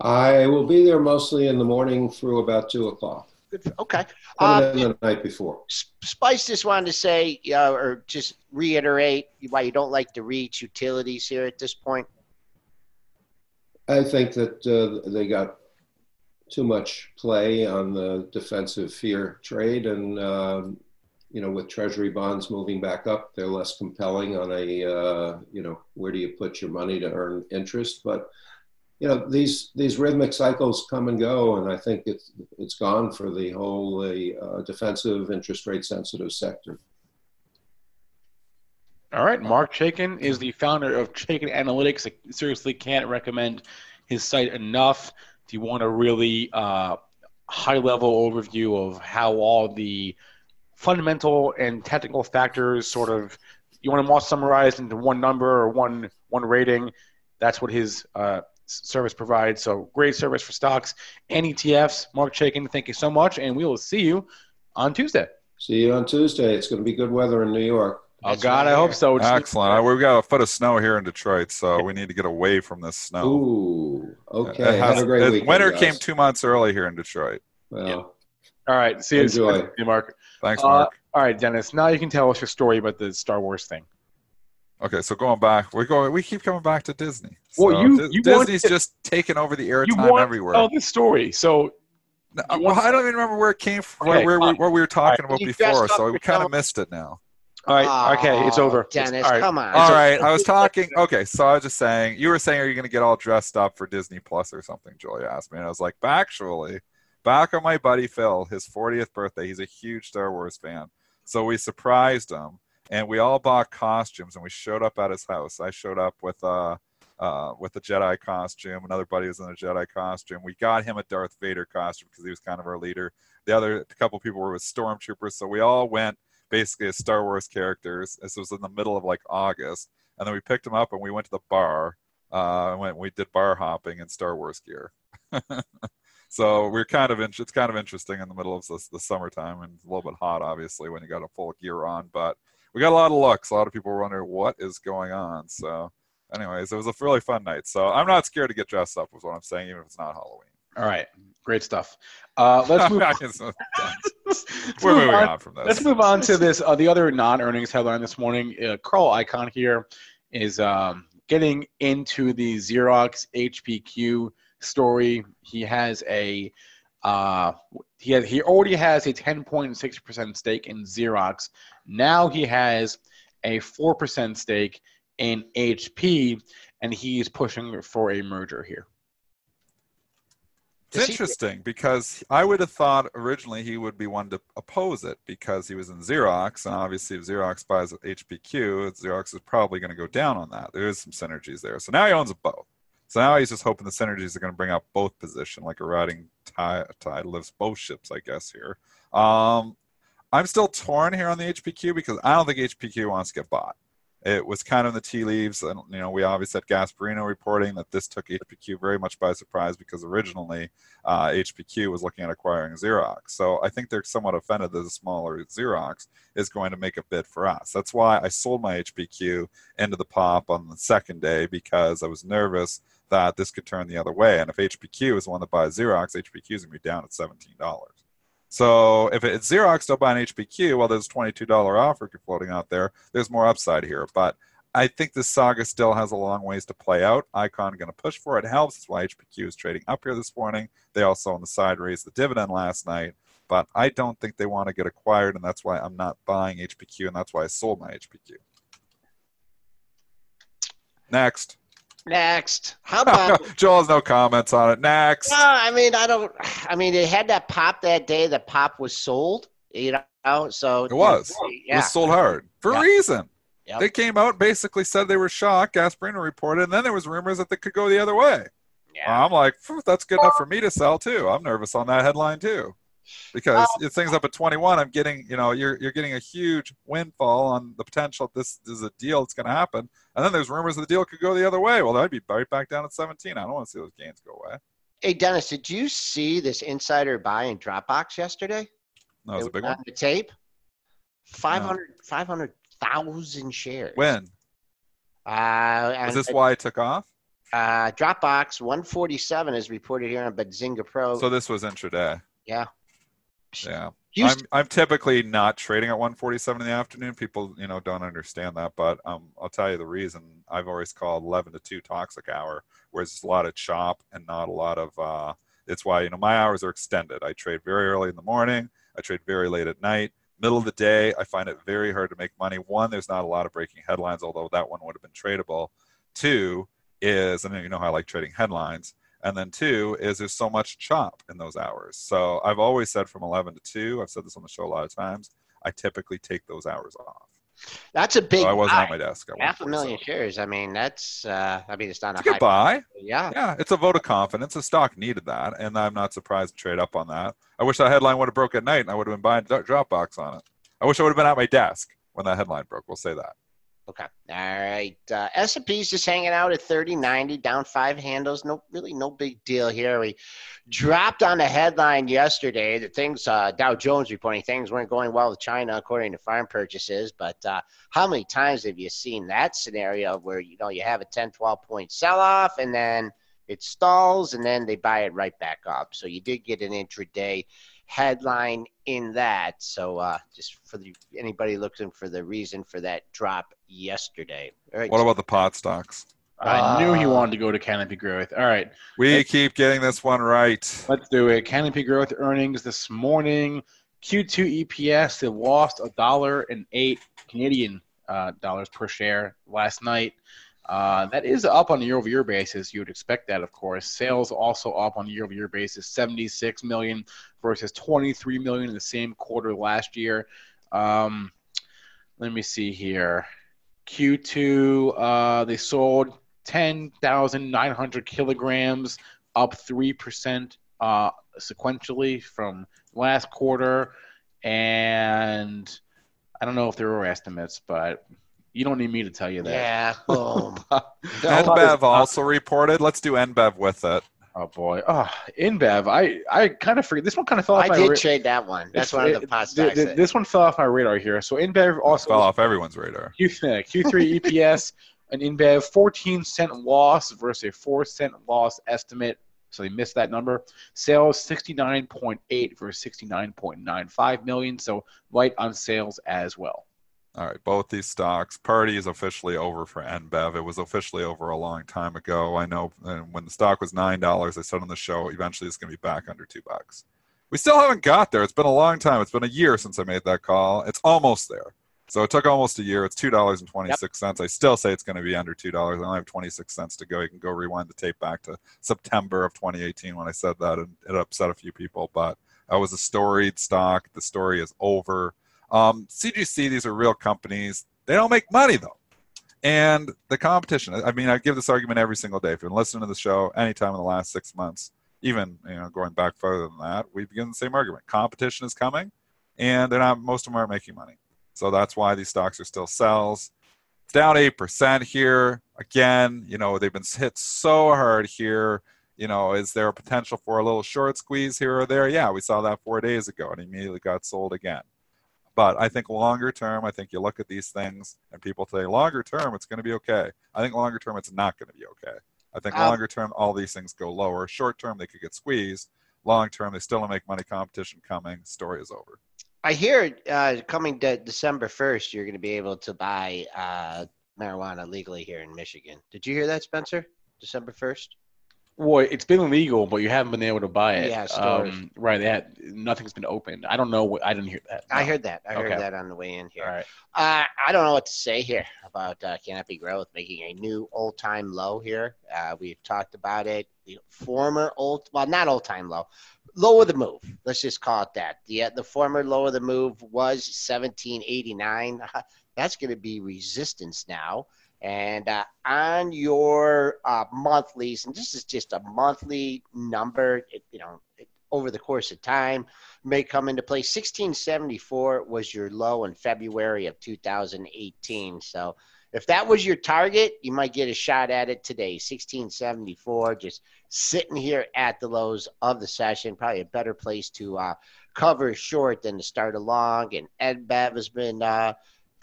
I will be there mostly in the morning through about two o'clock. Good. Okay. Um, the night before. Spice just wanted to say, uh, or just reiterate why you don't like to reach utilities here at this point. I think that uh, they got too much play on the defensive fear trade, and um, you know, with Treasury bonds moving back up, they're less compelling on a uh, you know where do you put your money to earn interest. But you know, these these rhythmic cycles come and go, and I think it's it's gone for the whole uh, defensive interest rate sensitive sector. All right, Marc Chaikin is the founder of Chaikin Analytics. I seriously can't recommend his site enough. If you want a really uh, high-level overview of how all the fundamental and technical factors sort of you want them all summarized into one number or one one rating, that's what his uh, service provides. So great service for stocks and ETFs. Marc Chaikin, thank you so much, and we will see you on Tuesday. See you on Tuesday. It's going to be good weather in New York. Oh God, right I hope so. Excellent. I- We've got a foot of snow here in Detroit, so we need to get away from this snow. Ooh, okay. Has- Have a great it- weekend. winter guys. came two months early here in Detroit. Well, All right, see you, see Enjoy. you, Mark. Thanks, Uh, Mark. All right, Dennis. Now you can tell us your story about the Star Wars thing. Okay, so going back, we go. We keep coming back to Disney. Well, you- you Disney's wanted- just taking over the You airtime want everywhere. to tell this story, so No, well, want- I don't even remember where it came from, Okay, where, where we, fine. what we were talking about before, so we kind of missed it now. All right, okay, it's Oh, over. It's- all right. come on. All right. I was talking. Okay, so I was just saying, you were saying, are you going to get all dressed up for Disney Plus or something? Julia asked me, and I was like, actually, back on my buddy Phil, his 40th birthday. He's a huge Star Wars fan, so we surprised him, and we all bought costumes, and we showed up at his house. I showed up with uh, uh, with a Jedi costume. Another buddy was in a Jedi costume. We got him a Darth Vader costume because he was kind of our leader. The other couple people were with stormtroopers, so we all went basically as Star Wars characters. This was in the middle of like August, and then we picked them up and we went to the bar. Uh, and went, we did bar hopping in Star Wars gear. so we're kind of in, it's kind of interesting in the middle of the, the summertime and a little bit hot, obviously, when you got a full gear on. But we got a lot of looks. A lot of people were wondering what is going on. So, anyways, it was a really fun night. So I'm not scared to get dressed up, is what I'm saying, even if it's not Halloween. All right, great stuff. Uh, let's move. let's We're moving on from this. Let's move on to this. Uh, the other non-earnings headline this morning. Uh, Carl Icahn here is um, getting into the Xerox HPQ story. He has a uh, he has, he already has a 10.6% stake in Xerox. Now he has a 4% stake in HP, and he's pushing for a merger here. It's interesting because I would have thought originally he would be one to oppose it because he was in Xerox, and obviously if Xerox buys HPQ, Xerox is probably going to go down on that. There is some synergies there. So now he owns both. So now he's just hoping the synergies are going to bring out both position, like a riding tide, tide lifts both ships, I guess here. Um, I'm still torn here on the HPQ because I don't think HPQ wants to get bought. It was kind of the tea leaves, and you know we obviously had Gasparino reporting that this took HPQ very much by surprise because originally uh, HPQ was looking at acquiring Xerox. So I think they're somewhat offended that a smaller Xerox is going to make a bid for us. That's why I sold my HPQ into the pop on the second day because I was nervous that this could turn the other way. And if HPQ is the one that buys Xerox, HPQ is going to be down at seventeen dollars. So if it's Xerox still buying HPQ, well, there's a $22 offer floating out there. There's more upside here. But I think this saga still has a long ways to play out. Icahn going to push for it. Helps. That's why HPQ is trading up here this morning. They also on the side raised the dividend last night. But I don't think they want to get acquired, and that's why I'm not buying HPQ, and that's why I sold my HPQ. Next. Next. How about Joel has no comments on it. Next. No, I mean I don't. I mean it had that pop that day. The pop was sold. You know, so it was. Yeah. It was sold hard for Yep. a reason. Yep. They came out basically said they were shocked. Gasparino reported, and then there was rumors that they could go the other way. Yeah. I'm like, that's good enough for me to sell too. I'm nervous on that headline too, because Oh. if things up at 21. I'm getting, you know, you're you're getting a huge windfall on the potential. This, this is a deal that's going to happen, and then there's rumors that the deal could go the other way. Well, that'd be right back down at 17. I don't want to see those gains go away. Hey Dennis, did you see this insider buy in Dropbox yesterday? That was It a big on one. The tape. 500 500,000 shares. When Uh, is this? Why it took off? Uh, Dropbox 147 is reported here on Benzinga Pro. So this was intraday. yeah. Yeah. I'm I'm typically not trading at 147 in the afternoon. People, you know, don't understand that, but um, I'll tell you the reason. I've always called 11 to 2 toxic hour, where it's a lot of chop and not a lot of. Uh, it's why you know my hours are extended. I trade very early in the morning. I trade very late at night. Middle of the day, I find it very hard to make money. One, there's not a lot of breaking headlines, although that one would have been tradable. Two is, and you know how I like trading headlines. And then two is there's so much chop in those hours. So I've always said from 11 to 2, I've said this on the show a lot of times, I typically take those hours off. That's a big So I wasn't buy. at my desk. Half a million 147. shares. I mean, that's, uh, I mean, it's not It's a a good buy. Yeah. Yeah, it's a vote of confidence. The stock needed that, and I'm not surprised to trade up on that. I wish that headline would have broke at night, and I would have been buying Dro- Dropbox on it. I wish I would have been at my desk when that headline broke. We'll say that. Okay. All right. Uh, S&P's just hanging out at 3090, down five handles. No, really no big deal here. We dropped on the headline yesterday that things, uh, Dow Jones reporting things weren't going well with China according to farm purchases. But uh, how many times have you seen that scenario where, you know, you have a 10, 12 point sell off and then it stalls and then they buy it right back up. So you did get an intraday headline in that. So uh, just for the anybody looking for the reason for that drop yesterday. All right. What about the pot stocks? I knew he Uh, wanted to go to Canopy Growth. All right, We Let's- keep getting this one right. let's do it. Canopy Growth earnings this morning. Q2 EPS they lost a dollar and eight Canadian uh, dollars per share last night. Uh, that is up on a year-over-year basis. You would expect that, of course. Sales also up on a year-over-year basis, 76 million versus 23 million in the same quarter last year. Um, let me see here. Q2, uh, they sold 10,900 kilograms, up 3% uh, sequentially from last quarter. And I don't know if there were estimates, but you don't need me to tell you that. Yeah. Boom. NBev also reported. Let's do NBev with it. Oh boy. Oh, NBev. I I kind of forget. This one kind of fell off my radar. I did ra- trade that one. That's It's- one of the it- th- th- This one fell off my radar here. So NBev also Fell off everyone's radar. Q, Q3 EPS, an NBev 14 cent loss versus a 4 cent loss estimate. so they missed that number. Sales 69.8 versus 69.95 million, so light on sales as well. All right, both these stocks. Party is officially over for NBev. It was officially over a long time ago. I know uh, when the stock was nine dollars, I said on the show, eventually it's going to be back under two bucks. We still haven't got there. It's been a long time. It's been a year since I made that call. It's almost there. So it took almost a year. It's two dollars and twenty six cents. I still say it's going to be under two dollars. I only have twenty six cents to go. You can go rewind the tape back to September of 2018 when I said that, and it upset a few people. But that was a storied stock. The story is over. Um, CGC, these are real companies. They don't make money though. And the competition, I mean, I give this argument every single day. If you've been listening to the show anytime in the last six months, even you know going back further than that, we begin the same argument. Competition is coming, and they're not. Most of them aren't making money, so that's why these stocks are still sells. It's down eight percent here. Again, you know they've been hit so hard here. You know, is there a potential for a little short squeeze here or there? Yeah, we saw that four days ago, and immediately got sold again. But I think longer term, I think you look at these things and people say longer term, it's going to be okay. I think longer term, it's not going to be okay. I think um, longer term, all these things go lower. Short term, they could get squeezed. Long term, they still don't make money. Competition coming. Story is over. I hear uh, coming de- December 1st, you're going to be able to buy uh, marijuana legally here in Michigan. Did you hear that, Spencer? December 1st? Well, it's been illegal, but you haven't been able to buy it. Yeah, stores. Um, right. That nothing's been opened. I don't know. What, I didn't hear that. No. I heard that. I heard okay. that on the way in here. All right. Uh, I don't know what to say here about uh, Canopy Growth making a new all-time low here. Uh, we've talked about it. The former old, well, not all-time low, low of the move. Let's just call it that. The uh, the former low of the move was 1789. That's going to be resistance now. And uh, on your uh, monthlies, and this is just a monthly number, it, you know, it, over the course of time may come into play. 1674 was your low in February of 2018. So if that was your target, you might get a shot at it today. 1674, just sitting here at the lows of the session, probably a better place to uh, cover short than to start along. And NBev has been uh,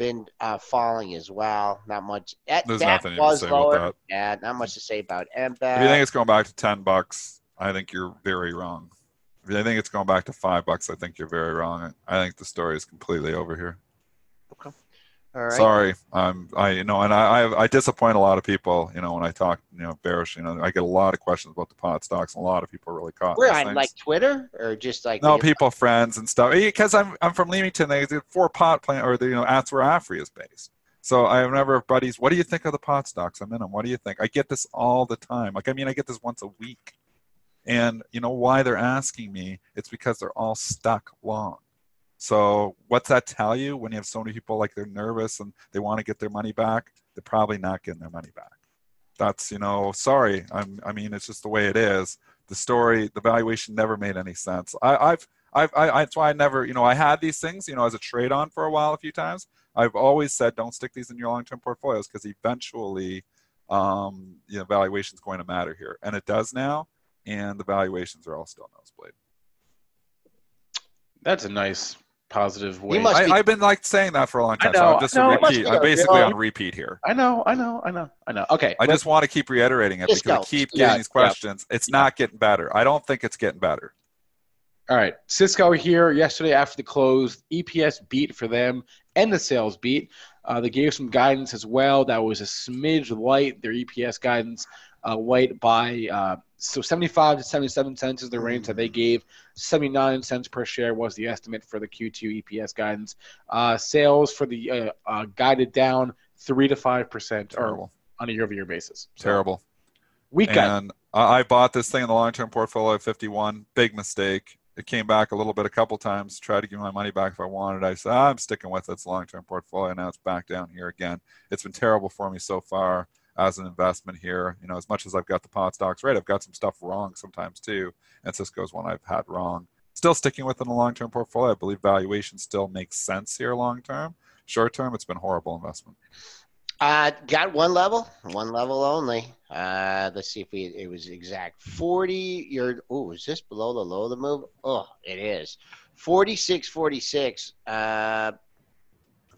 been uh, falling as well. Not much. That, There's that nothing was to say lower. about that. Yeah, not much to say about NBev. If you think it's going back to ten bucks, I think you're very wrong. If you think it's going back to five bucks, I think you're very wrong. I think the story is completely over here. All right. Sorry, I'm I you know, and I, I, I disappoint a lot of people. You know, when I talk, you know, bearish. You know, I get a lot of questions about the pot stocks. And a lot of people are really caught. Where on like Twitter or just like no people, friends and stuff. Because I'm I'm from Leamington. They did four pot plant or the, you know that's where Aphria is based. So I have never buddies. What do you think of the pot stocks? I'm in them. What do you think? I get this all the time. Like I mean, I get this once a week. And you know why they're asking me? It's because they're all stuck long. So what's that tell you when you have so many people like they're nervous and they want to get their money back? They're probably not getting their money back. That's you know, sorry. I'm, I mean, it's just the way it is. The story, the valuation never made any sense. I, I've, I've, I, that's why I never, you know, I had these things, you know, as a trade on for a while, a few times. I've always said don't stick these in your long-term portfolios because eventually, um, you know, valuation is going to matter here, and it does now. And the valuations are all still nosebleed. That's a nice positive way. I, have been like saying that for a long time. I know, so I'm just a repeat. I'm basically on repeat here. I know, I know, I know, I know. Okay. I just want to keep reiterating it because go. I keep getting yeah, these questions. Yeah. It's not getting better. I don't think it's getting better. All right. Cisco here yesterday after the close. EPS beat for them and the sales beat. Uh, they gave some guidance as well. That was a smidge light, their EPS guidance, uh, light by uh, so 75 to 77 cents is the range that they mm. gave. 79 cents per share was the estimate for the Q2 EPS guidance. Uh, sales for the uh, uh, guided down three to five percent on a year-over-year basis. So, Terrible. Weak and I bought this thing in the long-term portfolio at 51. Big mistake. It came back a little bit a couple times. Tried to give my money back if I wanted. I said ah, I'm sticking with it. It's long-term portfolio. Now it's back down here again. It's been terrible for me so far as an investment here. You know, as much as I've got the pot stocks right, I've got some stuff wrong sometimes too. And Cisco's one I've had wrong. Still sticking with in a long term portfolio. I believe valuation still makes sense here long term. Short term, it's been horrible investment. Uh, got one level, one level only. Uh, let's see if we it was exact. Forty. You're oh, is this below the low of the move? Oh, it is. Forty six, forty six. Uh,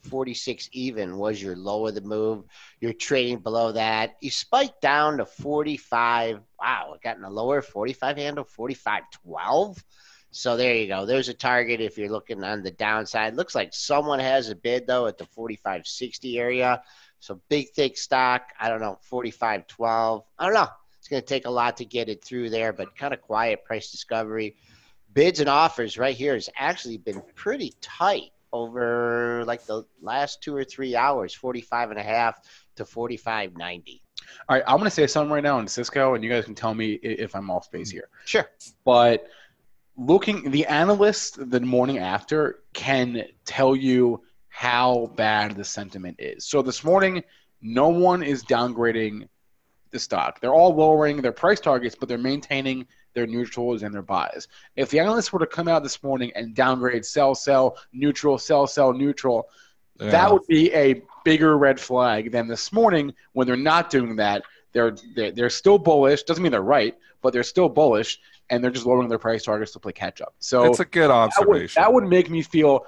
46 even was your low of the move. You're trading below that. You spiked down to 45. Wow, it got in a lower 45 handle, 45 12. So there you go. There's a target if you're looking on the downside. Looks like someone has a bid though at the 45.60 area. So big thick stock. I don't know 45.12. I don't know. It's going to take a lot to get it through there, but kind of quiet price discovery. Bids and offers right here has actually been pretty tight over like the last two or three hours 45 and a half to 45.90. All right, I'm going to say something right now in Cisco, and you guys can tell me if I'm off base here. Sure. But looking, the analyst the morning after can tell you how bad the sentiment is. So this morning, no one is downgrading the stock. They're all lowering their price targets, but they're maintaining their neutrals and their buys. If the analysts were to come out this morning and downgrade sell, sell, neutral, sell, sell, neutral, yeah. that would be a bigger red flag than this morning when they're not doing that. They're, they're, they're still bullish. Doesn't mean they're right, but they're still bullish, and they're just lowering their price targets to play catch up. So it's a good observation. That would, that would make me feel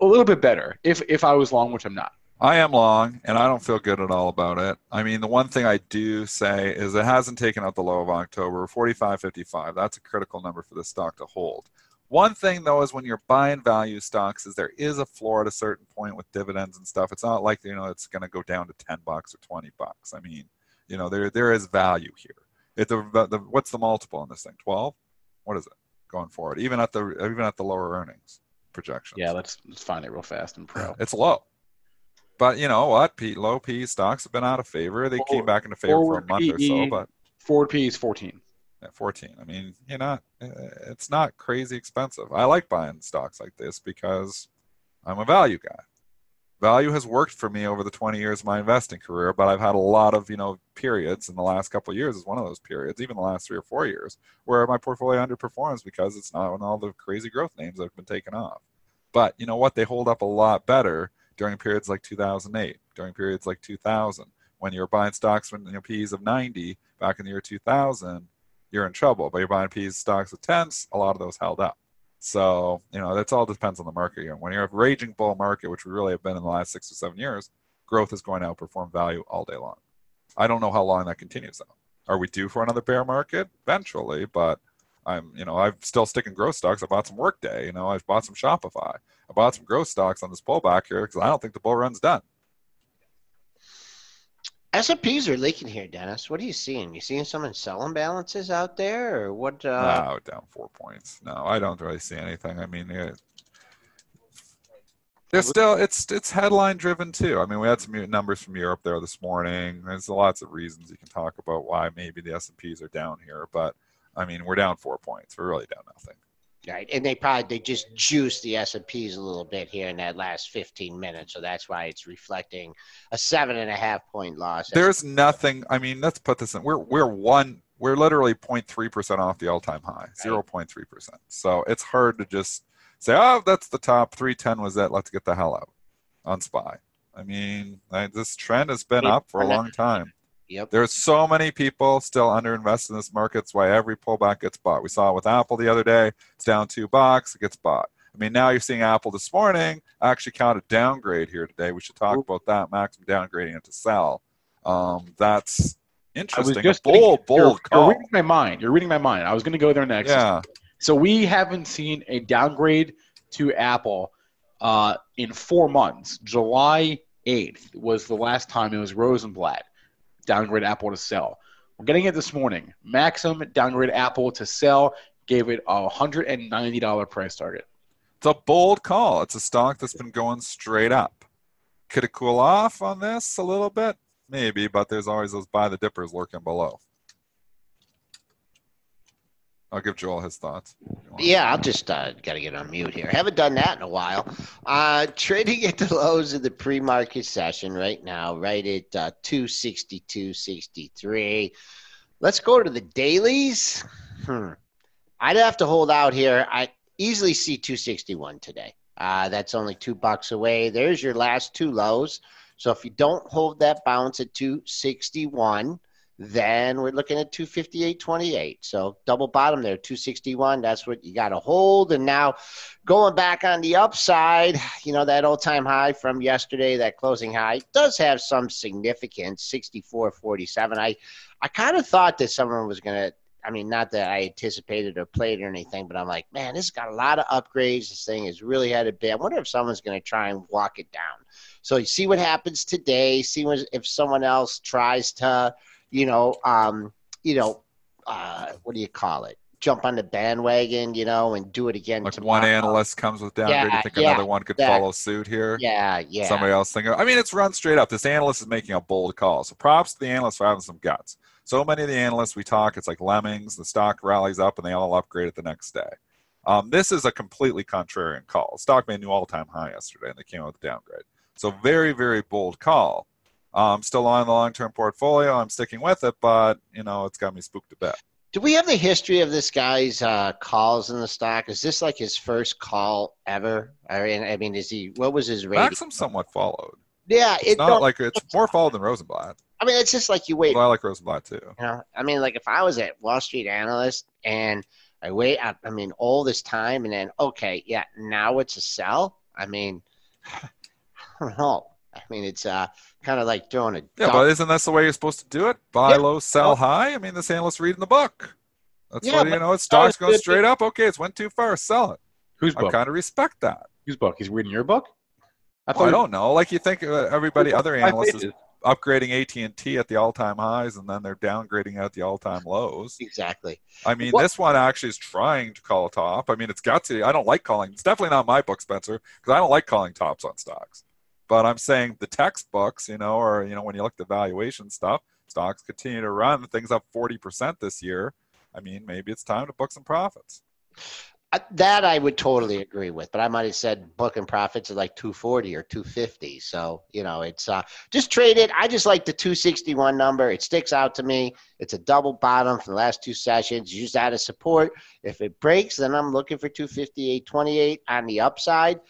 a little bit better if if I was long, which I'm not. I am long, and I don't feel good at all about it. I mean, the one thing I do say is it hasn't taken out the low of October, 45.55. That's a critical number for the stock to hold. One thing though is when you're buying value stocks, is there is a floor at a certain point with dividends and stuff. It's not like you know it's going to go down to 10 bucks or 20 bucks. I mean, you know, there there is value here. If the, the what's the multiple on this thing? 12? What is it going forward? Even at the even at the lower earnings projections. Yeah, let's let's find it real fast and pro. It's low. But you know what? P, low P stocks have been out of favor. They forward, came back into favor for a month PE, or so, but forward P is 14. Yeah, 14. I mean, you know, uh, it's not crazy expensive. I like buying stocks like this because I'm a value guy. Value has worked for me over the 20 years of my investing career, but I've had a lot of, you know, periods in the last couple of years is one of those periods, even the last three or four years, where my portfolio underperforms because it's not on all the crazy growth names that have been taken off. But you know what? They hold up a lot better during periods like 2008, during periods like 2000, when you're buying stocks when you know, P's of 90 back in the year 2000, you're in trouble. But you're buying P's stocks of 10s, a lot of those held up. So, you know, that's all depends on the market. You know, when you're a raging bull market, which we really have been in the last six or seven years, growth is going to outperform value all day long. I don't know how long that continues though. Are we due for another bear market? Eventually, but I'm, you know, I'm still sticking growth stocks. I bought some Workday. You know, I've bought some Shopify. I bought some growth stocks on this pullback here because I don't think the bull run's done. S&Ps are leaking here, Dennis. What are you seeing? You seeing some selling balances out there, or what? Uh... No, down four points. No, I don't really see anything. I mean, it, they're still it's it's headline driven too. I mean, we had some numbers from Europe there this morning. There's lots of reasons you can talk about why maybe the S and P's are down here, but I mean, we're down four points. We're really down nothing. Right, and they probably they just juiced the S and P's a little bit here in that last 15 minutes, so that's why it's reflecting a seven and a half point loss. There's nothing. I mean, let's put this in. We're we're one. We're literally 0.3 percent off the all-time high, 0.3 percent. So it's hard to just say, oh, that's the top. 310 was it. Let's get the hell out on SPY. I mean, I, this trend has been up for a long time. Yep. There's so many people still underinvested in this market. It's why every pullback gets bought. We saw it with Apple the other day. It's down two bucks. It gets bought. I mean, now you're seeing Apple this morning actually count a downgrade here today. We should talk Ooh. about that. Maximum downgrading it to sell. Um, that's interesting. I was just bold, bold you're. You're reading my mind. You're reading my mind. I was going to go there next. Yeah. So we haven't seen a downgrade to Apple uh, in four months. July 8th was the last time it was Rosenblatt downgrade Apple to sell. We're getting it this morning. Maxim downgrade Apple to sell, gave it a $190 price target. It's a bold call. It's a stock that's been going straight up. Could it cool off on this a little bit? Maybe, but there's always those buy the dippers lurking below. I'll give Joel his thoughts. Yeah, I'll just uh, got to get on mute here. Haven't done that in a while. Uh, trading at the lows of the pre-market session right now, right at uh, 262.63. Let's go to the dailies. Hmm. I'd have to hold out here. I easily see 261 today. Uh, that's only two bucks away. There's your last two lows. So if you don't hold that bounce at 261, then we're looking at 258.28. So double bottom there, 261. That's what you got to hold. And now going back on the upside, you know, that all time high from yesterday, that closing high does have some significance 64.47. I, I kind of thought that someone was going to. I mean, not that I anticipated or played or anything, but I'm like, man, this has got a lot of upgrades. This thing has really had a bit. I wonder if someone's going to try and walk it down. So you see what happens today. See what, if someone else tries to you know, um, you know, uh, what do you call it? Jump on the bandwagon, you know, and do it again. Like tomorrow. one analyst comes with downgrade, Yeah, you think yeah, another one could exactly. follow suit here? Yeah, yeah. Somebody else thinking. I mean, it's run straight up. This analyst is making a bold call. So props to the analyst for having some guts. So many of the analysts we talk, it's like lemmings. The stock rallies up and they all upgrade it the next day. Um, this is a completely contrarian call. Stock made a new all-time high yesterday, and they came out with a downgrade. So very, very bold call. I'm still on the long-term portfolio. I'm sticking with it, but you know, it's got me spooked a bit. Do we have the history of this guy's uh, calls in the stock? Is this like his first call ever? I mean, I mean, is he? What was his rating? Maxim somewhat followed. yeah, It's it. not no, like it's more followed than Rosenblatt. I mean, it's just like you wait. Although I like Rosenblatt too. You know, I mean, like if I was at Wall Street analyst and I wait, I, I mean, all this time, and then okay, yeah, now it's a sell. I mean, I don't know. I mean, it's uh kind of like doing a Yeah, but isn't that the way you're supposed to do it? Buy Yeah. low, sell high. I mean, this analyst reading the book. That's Yeah, what you know. It's stocks was going good. straight up. Okay, it's went too far. Sell it. Whose book? I book? kind of respect that. Whose book? He's reading your book. I Well, I don't know. Like you think uh, everybody, other analysts is upgrading AT and T at the all-time highs, and then they're downgrading at the all-time lows. exactly. I mean, What- this one actually is trying to call a top. I mean, it's got to. I don't like calling. It's definitely not my book, Spencer, because I don't like calling tops on stocks. But I'm saying the textbooks, you know, or you know, when you look at the valuation stuff, stocks continue to run. Things up 40% this year. I mean, maybe it's time to book some profits. Uh, That I would totally agree with, but I might have said book and profits are like 240 or 250. So, you know, it's uh, just trade it. I just like the 261 number. It sticks out to me. It's a double bottom from the last two sessions. Use that as support. If it breaks, then I'm looking for 258.28 on the upside.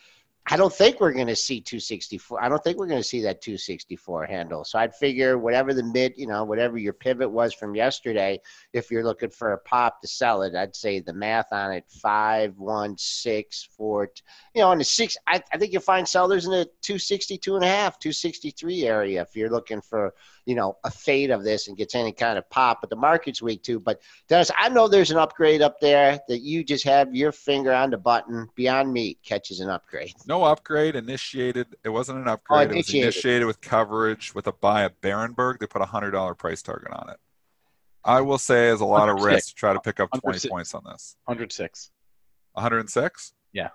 I don't think we're going to see 264. I don't think we're going to see that 264 handle. So I'd figure whatever the mid, you know, whatever your pivot was from yesterday, if you're looking for a pop to sell it, I'd say the math on it five, one, six, four, you know, on the six, I, I think you'll find sellers in the 262 and a half, 263 area if you're looking for, you know, a fade of this and gets any kind of pop. But the market's weak too. But Dennis, I know there's an upgrade up there that you just have your finger on the button. Beyond Meat catches an upgrade. No upgrade initiated. It wasn't an upgrade. It was Oh, initiated. initiated with coverage with a buy at Berenberg. They put a hundred dollar price target on it. I will say, is a lot of risk to try to pick up twenty points on this. 106. 106. Yeah.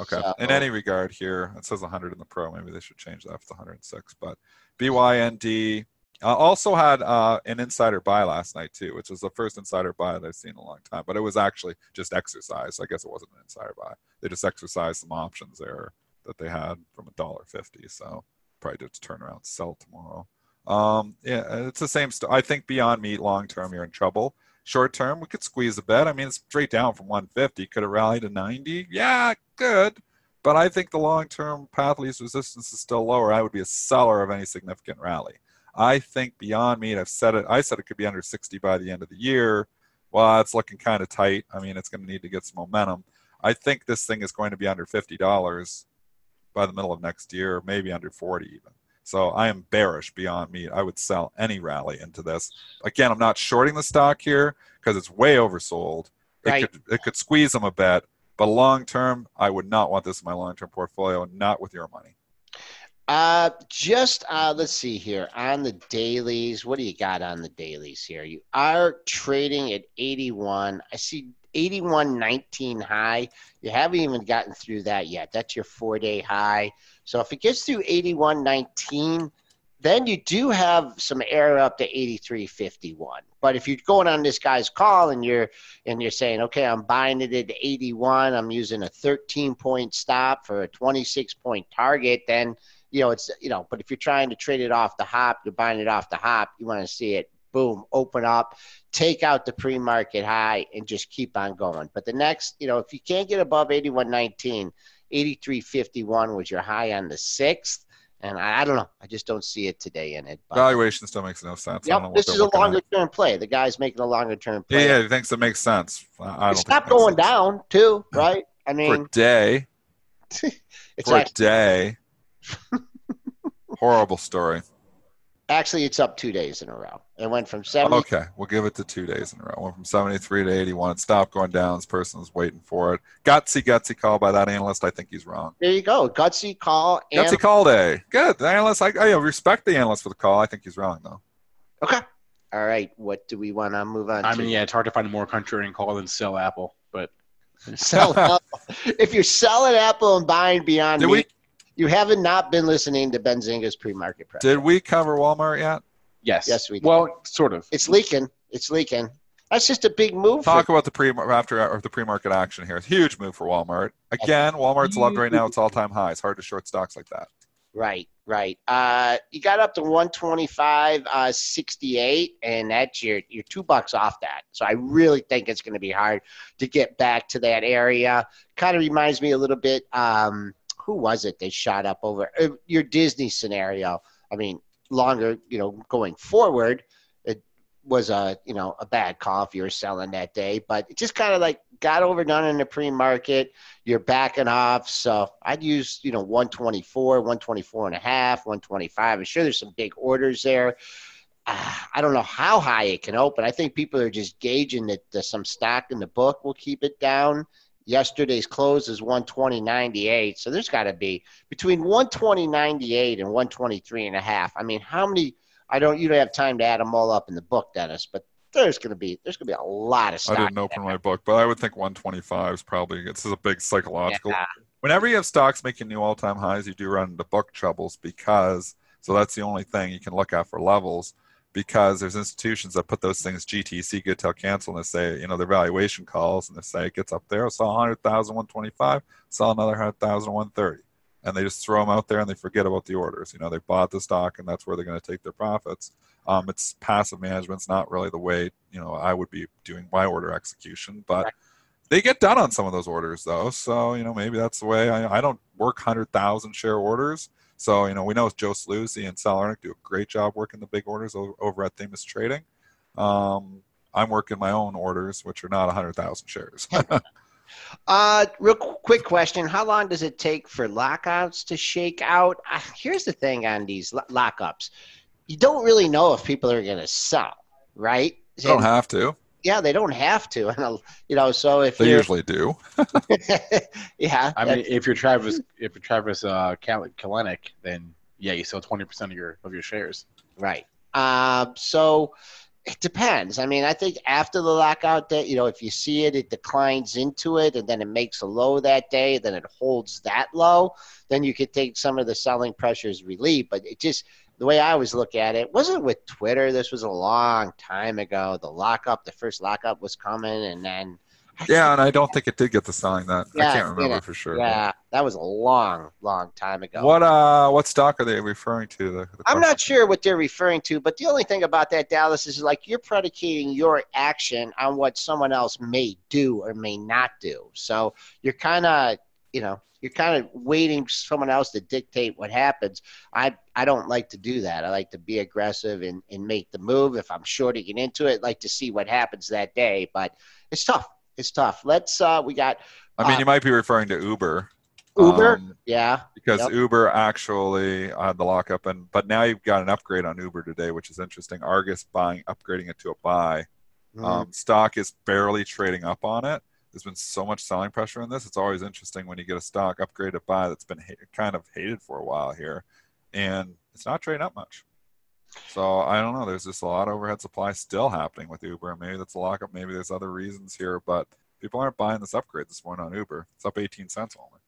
Okay. So- In any regard, here it says 100 in the pro. Maybe they should change that if it's 106. But BYND uh, also had uh, an insider buy last night too, which was the first insider buy that I've seen in a long time. But it was actually just exercise. I guess it wasn't an insider buy. They just exercised some options there that they had from a dollar fifty. So probably just turn around sell tomorrow. Um, yeah, it's the same. St- I think Beyond Meat long term you're in trouble. Short term we could squeeze a bit. I mean it's straight down from 150. Could have rallied to 90. Yeah, good. But I think the long term path least resistance is still lower. I would be a seller of any significant rally. I think Beyond Meat, I've said it, I said it could be under 60 by the end of the year. Well, it's looking kind of tight. I mean, it's going to need to get some momentum. I think this thing is going to be under $50 by the middle of next year, maybe under 40 even. So I am bearish Beyond Meat. I would sell any rally into this. Again, I'm not shorting the stock here because it's way oversold. It Right. could it could squeeze them a bit, but long term, I would not want this in my long term portfolio, not with your money. Uh, just uh, let's see here on the dailies. What do you got on the dailies here? You are trading at 81. I see 81.19 high. You haven't even gotten through that yet. That's your four day high. So if it gets through 81.19, then you do have some air up to 83.51. But if you're going on this guy's call and you're and you're saying, okay, I'm buying it at 81, I'm using a 13 point stop for a 26 point target, then you know it's you know. But if you're trying to trade it off the hop, you're buying it off the hop. You want to see it boom open up, take out the pre-market high, and just keep on going. But the next, you know, if you can't get above 81.19, 83.51 was your high on the sixth. And I, I don't know. I just don't see it today in it. But, Valuation still makes no sense. I don't know yep, this is a looking at. longer term play. The guy's making a longer term Yeah, play. yeah, he thinks it makes sense. I I It's not going sense. down, too, right? I for a mean, day. it's For a day. Horrible story. actually it's up two days in a row. It went from 70 Okay, we'll give it to two days in a row. Went from 73 to 81. It stopped going down. This person was waiting for it. Gutsy, gutsy call by that analyst. I think he's wrong. There you go. Gutsy call. And, Gutsy call day. Good. The analyst, I, I respect the analyst for the call. I think he's wrong, though. Okay. All right. What do we want to move on I to? mean, yeah, it's hard to find a more contrarian call than sell Apple, but Sell Apple. If you're selling Apple and buying Beyond Did Meat, we you haven't not been listening to Benzinga's pre-market prep. did we cover Walmart yet? yes, Yes, we did. Well, sort of. It's leaking. It's leaking. That's just a big move. for- Talk about the pre after or the pre-market action here. It's a huge move for Walmart. Again, Walmart's loved right now. It's all-time high. It's hard to short stocks like that. Right, right. Uh, you got up to 125, uh, 68, and that's your your two bucks off that. So I really think it's going to be hard to get back to that area. Kind of reminds me a little bit. Um, who was it they shot up over uh, your Disney scenario? I mean, longer, you know, going forward, it was a you know a bad call if you were selling that day, but it just kind of like got overdone in the pre-market you're backing off. So I'd use, you know, 124, 124 and a half, 125. I'm sure there's some big orders there. Uh, I don't know how high it can open. I think people are just gauging that some stock in the book will keep it down. Yesterday's close is 120.98. So there's got to be between 120.98 and 123 and a half. I mean, how many? I don't. You don't have time to add them all up in the book, Dennis. But there's going to be there's going to be a lot of I didn't open my book, but I would think 125 is probably this is a big psychological. Yeah. Whenever you have stocks making new all-time highs, you do run into book troubles because so that's the only thing you can look at for levels because there's institutions that put those things GTC good till cancel and they say you know their valuation calls and they say it gets up there, sell 100,000 125, sell another 100,000 130, and they just throw them out there and they forget about the orders. You know they bought the stock and that's where they're going to take their profits. Um, it's passive management. It's not really the way you know I would be doing my order execution, but Right. they get done on some of those orders though. So you know maybe that's the way. I, I don't work hundred thousand share orders. So you know we know Joe Saluzzi and Sal Arnuk do a great job working the big orders over, at Themis Trading. Um, I'm working my own orders, which are not hundred thousand shares. Uh, real quick question: How long does it take for lockouts to shake out? Uh, here's the thing on these lo- lockups: you don't really know if people are going to sell, right? you don't have to. Yeah, they don't have to, and uh, you know. So if They usually do. yeah, I mean, if you're Travis, if you're Travis uh, Kal- Kalanick, then yeah, you sell twenty percent of your of your shares. Right. Um, so it depends. I mean, I think after the lockout day, you know, if you see it, it declines into it and then it makes a low that day, then it holds that low, then you could take some of the selling pressures relief. But it just, the way I always look at it, wasn't with Twitter. This was a long time ago. The lockup, the first lockup was coming and then. Yeah, and I don't think it did get the selling that. Yeah, I can't remember yeah, for sure. Yeah, that was a long, long time ago. What uh what stock are they referring to? The, the I'm not sure what they're referring to, but the only thing about that, Dallas, is like you're predicating your action on what someone else may do or may not do. So you're kind of, you know, you're kind of waiting for someone else to dictate what happens. I I don't like to do that. I like to be aggressive and, and make the move. If I'm shorting it into it, like to see what happens that day. But it's tough. It's tough. Let's uh we got I mean, uh, you might be referring to Uber. Uber. um, yeah. because Yep. Uber actually had the lockup, and but now you've got an upgrade on Uber today, which is interesting. Argus buying, upgrading it to a buy. Mm-hmm. Um, stock is barely trading up on it. There's been so much selling pressure in this. It's always interesting when you get a stock upgrade to buy that's been ha- kind of hated for a while here, and it's not trading up much. So I don't know. There's just a lot of overhead supply still happening with Uber, and maybe that's a lockup. Maybe there's other reasons here, but people aren't buying this upgrade this morning on Uber. It's up 18 cents only.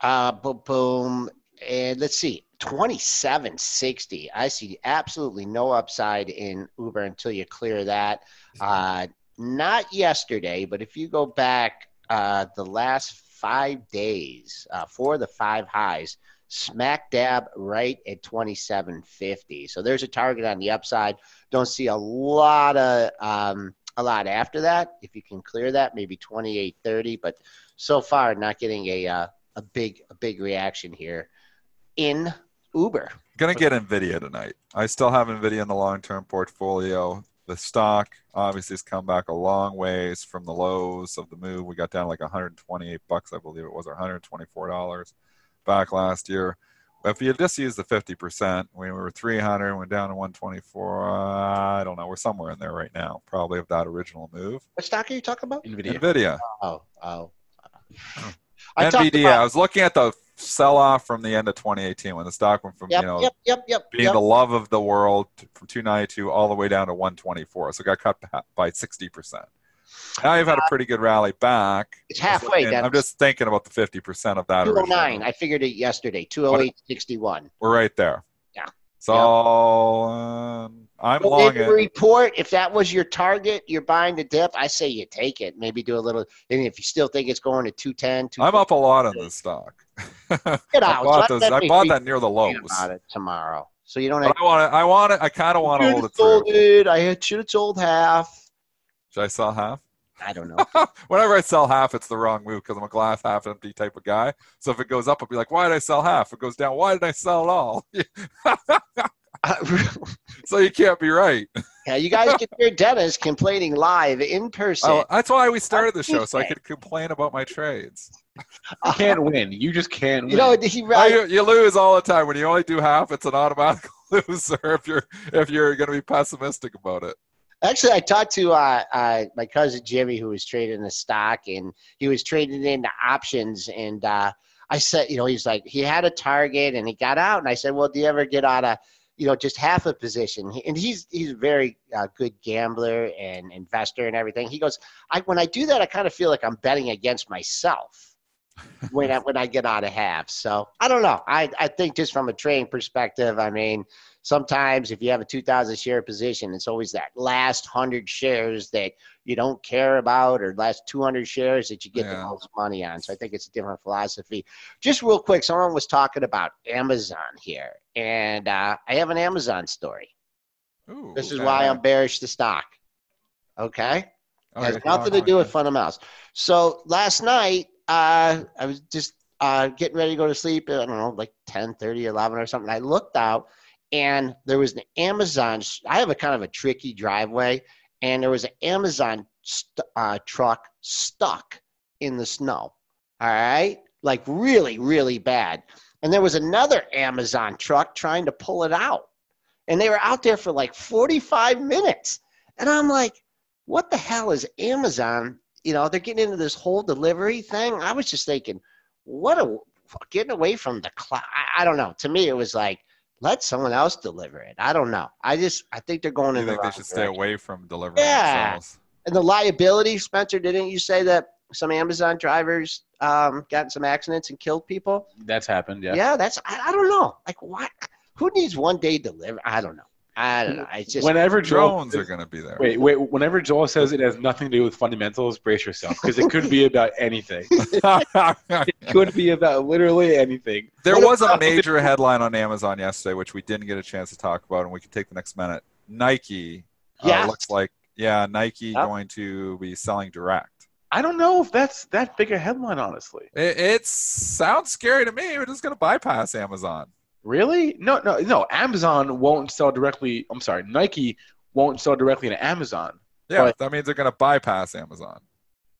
Uh, boom, boom. And let's see, 2760. I see absolutely no upside in Uber until you clear that. Uh, not yesterday, but if you go back uh, the last five days, uh, for the five highs, smack dab right at 2750. So there's a target on the upside. Don't see a lot of um, a lot after that. If you can clear that, maybe 2830. But so far, not getting a uh, a big a big reaction here. in Uber. Gonna get Nvidia tonight. I still have Nvidia in the long-term portfolio. The stock obviously has come back a long ways from the lows of the move. We got down like 128 bucks, I believe it was, or 124 dollars back last year. If you just use the 50%, we were 300, went down to 124. Uh, I don't know. We're somewhere in there right now, probably of that original move. What stock are you talking about? Nvidia. Nvidia. Oh, oh. I talked NVIDIA. I was looking at the sell-off from the end of 2018 when the stock went from Yep, you know yep, yep, yep. being yep. the love of the world from 292 all the way down to 124. So it got cut by 60%. Now you've had a uh, pretty good rally back. It's halfway. And I'm just thinking about the 50% of that. 209. original. I figured it yesterday. 208.61. We're right there. Yeah. So um, I'm So long in report, if that was your target, you're buying the dip. I say you take it. Maybe do a little. And if you still think it's going to 210, I'm up a lot on this stock. I Get out. bought, So those, I bought that near the lows. about it tomorrow. So you don't have. I want to. I want to. I kind of want to hold it through. it. I should have sold half. Should I sell half? I don't know. Whenever I sell half, it's the wrong move because I'm a glass half empty type of guy. So if it goes up, I'll be like, why did I sell half? If it goes down, why did I sell it all? so you can't be right. yeah, you guys can hear Dennis complaining live in person. Oh, that's why we started the show, so I Tuesday. could complain about my trades. You can't win. You just can't win. you know, he right. you, you lose all the time when you only do half. It's an automatic loser if you're if you're going to be pessimistic about it. Actually, I talked to uh, uh, my cousin Jimmy, who was trading the stock, and he was trading into options. And uh, I said, you know, he's like, he had a target, and he got out. And I said, well, do you ever get out of, you know, just half a position? And he's he's a very uh, good gambler and investor and everything. He goes, I when I do that, I kind of feel like I'm betting against myself when I when I get out of half. So I don't know. I I think just from a trading perspective, I mean sometimes if you have a 2000 share position it's always that last 100 shares that you don't care about or last 200 shares that you get the most money on so i think it's a different philosophy just real quick someone was talking about amazon here and uh, i have an amazon story Ooh, this is yeah. why i'm bearish the stock okay Okay, has nothing on, to do come with fundamentals. So last night, uh, I was just uh, getting ready to go to sleep. I don't know, like 10, 30, 11 or something. I looked out and there was an Amazon. I have a kind of a tricky driveway, and there was an Amazon st- uh, truck stuck in the snow. All right. Like really, really bad. And there was another Amazon truck trying to pull it out. And they were out there for like 45 minutes. And I'm like, what the hell is Amazon? You know, they're getting into this whole delivery thing. I was just thinking, what a getting away from the cloud. I, I don't know. To me, it was like, let someone else deliver it. I don't know. I just, I think they're going You in the think they wrong should stay away from delivering Yeah. themselves? And the liability, Spencer, didn't you say that some Amazon drivers um, got in some accidents and killed people? That's happened. Yeah. Yeah, that's, I, I don't know. Like, what? Who needs one day delivery? I don't know. I don't know. It's just, Whenever Joel, Drones are going to be there. wait, wait. Whenever Joel says it has nothing to do with fundamentals, brace yourself because it could be about anything. It could be about literally anything. There What was a about- major headline on Amazon yesterday, which we didn't get a chance to talk about, and we can take the next minute. Nike uh, looks like, yeah, Nike Yep. going to be selling direct. I don't know if that's that big a headline, honestly. It, it sounds scary to me. We're just going to bypass Amazon. Really? No, no, no. Amazon won't sell directly. I'm sorry, Nike won't sell directly to Amazon. Yeah, Right. that means they're going to bypass Amazon.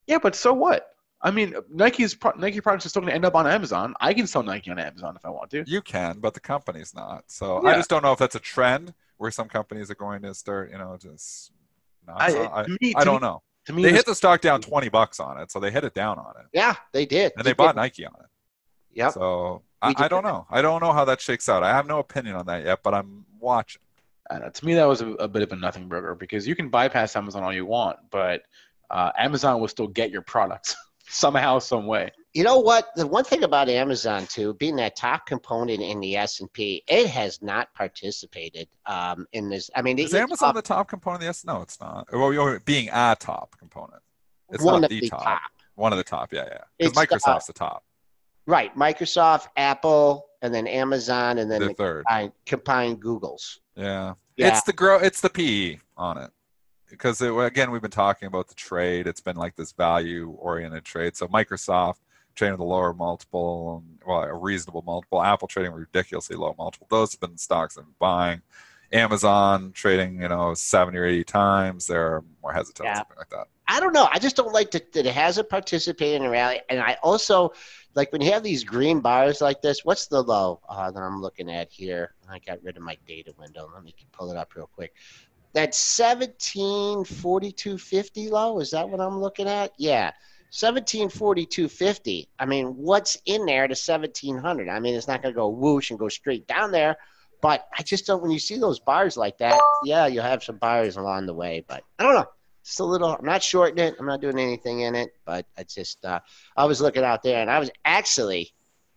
Yeah, but so what? I mean, Nike's pro- Nike products are still going to end up on Amazon. I can sell Nike on Amazon if I want to. You can, but the company's not. So Yeah. I just don't know if that's a trend where some companies are going to start, you know, just not. I, I, me, I don't me, know. To me, They hit the stock down 20 bucks on it, so they hit it down on it. yeah, they did. And they bought Nike on it. Yep. So I, I don't know. I don't know how that shakes out. I have no opinion on that yet, but I'm watching. I know, to me, that was a, a bit of a nothing burger because you can bypass Amazon all you want, but uh, Amazon will still get your products somehow, some way. You know what? The one thing about Amazon too, being that top component in the S and P, it has not participated um, in this. I mean, Is it- Amazon up the top component? Yes, no, it's not. Well, you're being a top component. It's one not of the top. One of the top, yeah, yeah. Because It's, uh, Microsoft's the top, right? Microsoft, Apple, and then Amazon, and then the the third. combined, combined Googles. Yeah. Yeah. It's the grow. It's the PE on it. Because it, again, we've been talking about the trade. It's been like this value-oriented trade. So Microsoft trading with a lower multiple, well, a reasonable multiple. Apple trading ridiculously low multiple. Those have been stocks I've been buying. Amazon trading, you know, 70 or 80 times. They're more hesitant, Yeah. something like that. I don't know. I just don't like that, that it hasn't participated in a rally. And I also like when you have these green bars like this. What's the low uh, that I'm looking at here? I got rid of my data window. Let me pull it up real quick. That 1742.50 low. Is that what I'm looking at? Yeah. 1742.50. I mean, what's in there to 1700? I mean, it's not going to go whoosh and go straight down there. But I just don't. When you see those bars like that, yeah, you'll have some bars along the way. But I don't know just a little. I'm not shorting it. I'm not doing anything in it, but I just uh, I was looking out there, and I was actually,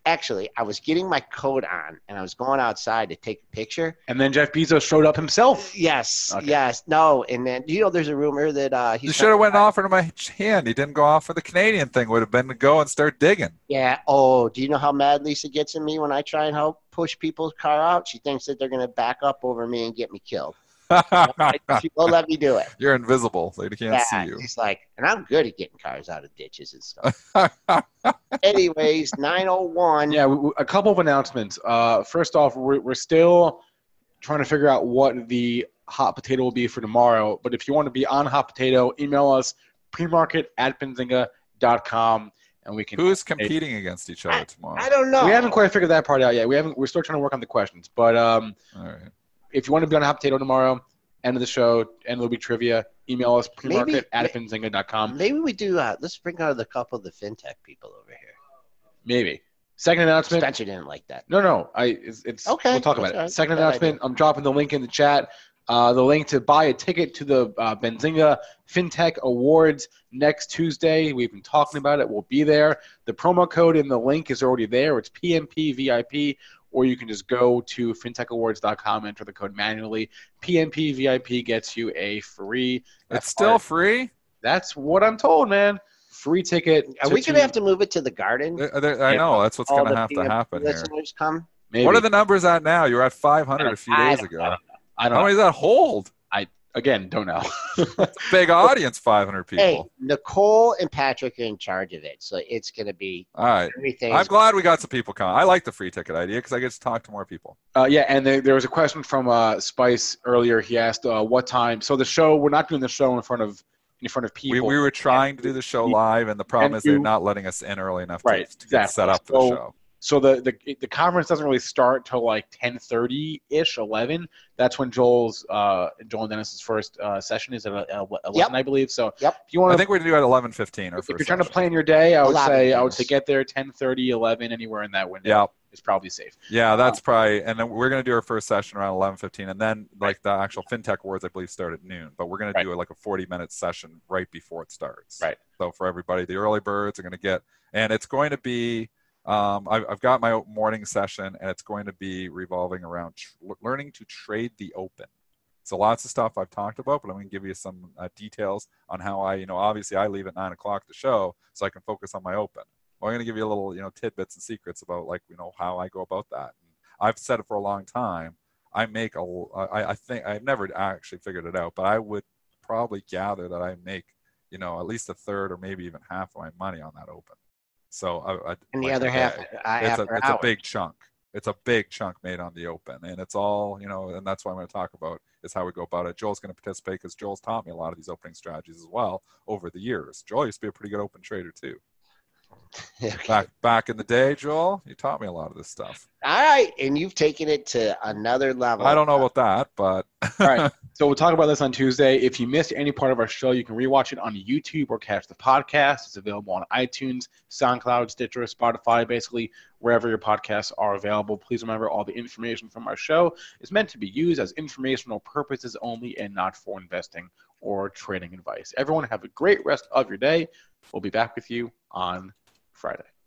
actually, I was getting my coat on, and I was going outside to take a picture. And then Jeff Bezos showed up himself. Yes, Okay. yes, no, and then you know, there's a rumor that uh, he's You should have went off offered him a hand. He didn't go off for the Canadian thing. Would have been to go and start digging. Yeah. Oh, do you know how mad Lisa gets at me when I try and help push people's car out? She thinks that they're going to back up over me and get me killed. She won't let me do it. You're invisible. They can't yeah, see you. he's like, and I'm good at getting cars out of ditches and stuff. Anyways, 901. Yeah, we, we- a couple of announcements. Uh, first off, we're, we're still trying to figure out what the hot potato will be for tomorrow. But if you want to be on hot potato, email us premarket at benzinga.com and we can. Who's competing against each other tomorrow? I don't know. We haven't quite figured that part out yet. We haven't. We're still trying to work on the questions. But um, All right. If you want to be on hot potato tomorrow, end of the show, end will be trivia. Email us premarket Maybe- at benzinga.com. Maybe we do. Uh, let's bring out a couple of the fintech people over here. Maybe. Second announcement. Spencer didn't like that. No, no. I it's, it's Okay, We'll talk about it. Second Bad announcement. I'm dropping the link in the chat. Uh, the link to buy a ticket to the uh, Benzinga FinTech Awards next Tuesday. We've been talking about it. We'll be there. The promo code in the link is already there. It's PMPVIP, or you can just go to fintechawards.com, and enter the code manually. PMPVIP gets you a free. It's still free. That's what I'm told, man. Free ticket. Are to- we going to have to move it to the garden? There- there- I know that's what's going to the have to PMP happen here. Listeners come. Maybe. What are the numbers at now? You were at 500 a few I days ago. I don't I don't How know. many does that hold? Again, don't know. Big audience, 500 people. Hey, Nicole and Patrick are in charge of it, so it's going to be All right. everything. I'm glad we got some people coming. I like the free ticket idea because I get to talk to more people. Uh, yeah, and there, there was a question from uh, Spice earlier. He asked uh, what time. So the show, we're not doing the show in front of in front of people. we were trying to do the show live, and the problem And is they're not letting us in early enough Right, to, to get set up for the show. So the, the the conference doesn't really start till like ten thirty ish, eleven. That's when Joel's uh, Joel and Dennis's first uh, session is at uh, eleven, Yep. I believe. So Yep. if you want I to, think we're going to do it at 11:15 or if you're trying to plan your day, I would say I would say get there 10, 11, anywhere in that window. Yeah, is probably safe. yeah, that's probably. And then we're going to do our first session around 11:15, and then like the actual fintech awards, I believe, start at noon. But we're going to do like a 40-minute session right before it starts. Right. So for everybody, the early birds are going to get, and it's going to be. Um, I've, I've got my morning session, and it's going to be revolving around tr- learning to trade the open. So lots of stuff I've talked about, but I'm going to give you some uh, details on how I, you know, obviously I leave at nine o'clock to show, so I can focus on my open. Well, I'm going to give you a little, you know, tidbits and secrets about like, you know, how I go about that. And I've said it for a long time. I make a, I, I think I've never actually figured it out, but I would probably gather that I make, you know, at least a third or maybe even half of my money on that open. So I, I and the like other half day uh, it's a it's a big chunk. It's a big chunk made on the open, and it's all you know, and that's what I'm going to talk about is how we go about it. Joel's going to participate because Joel's taught me a lot of these opening strategies as well over the years. Joel used to be a pretty good open trader too. Okay. Back back in the day, Joel, you taught me a lot of this stuff. All right, and you've taken it to another level. I don't know about that, but All right. So we'll talk about this on Tuesday. If you missed any part of our show, you can rewatch it on YouTube or catch the podcast. It's available on iTunes, SoundCloud, Stitcher, Spotify, basically wherever your podcasts are available. Please remember all the information from our show is meant to be used as informational purposes only and not for investing or trading advice. Everyone have a great rest of your day. We'll be back with you on Friday.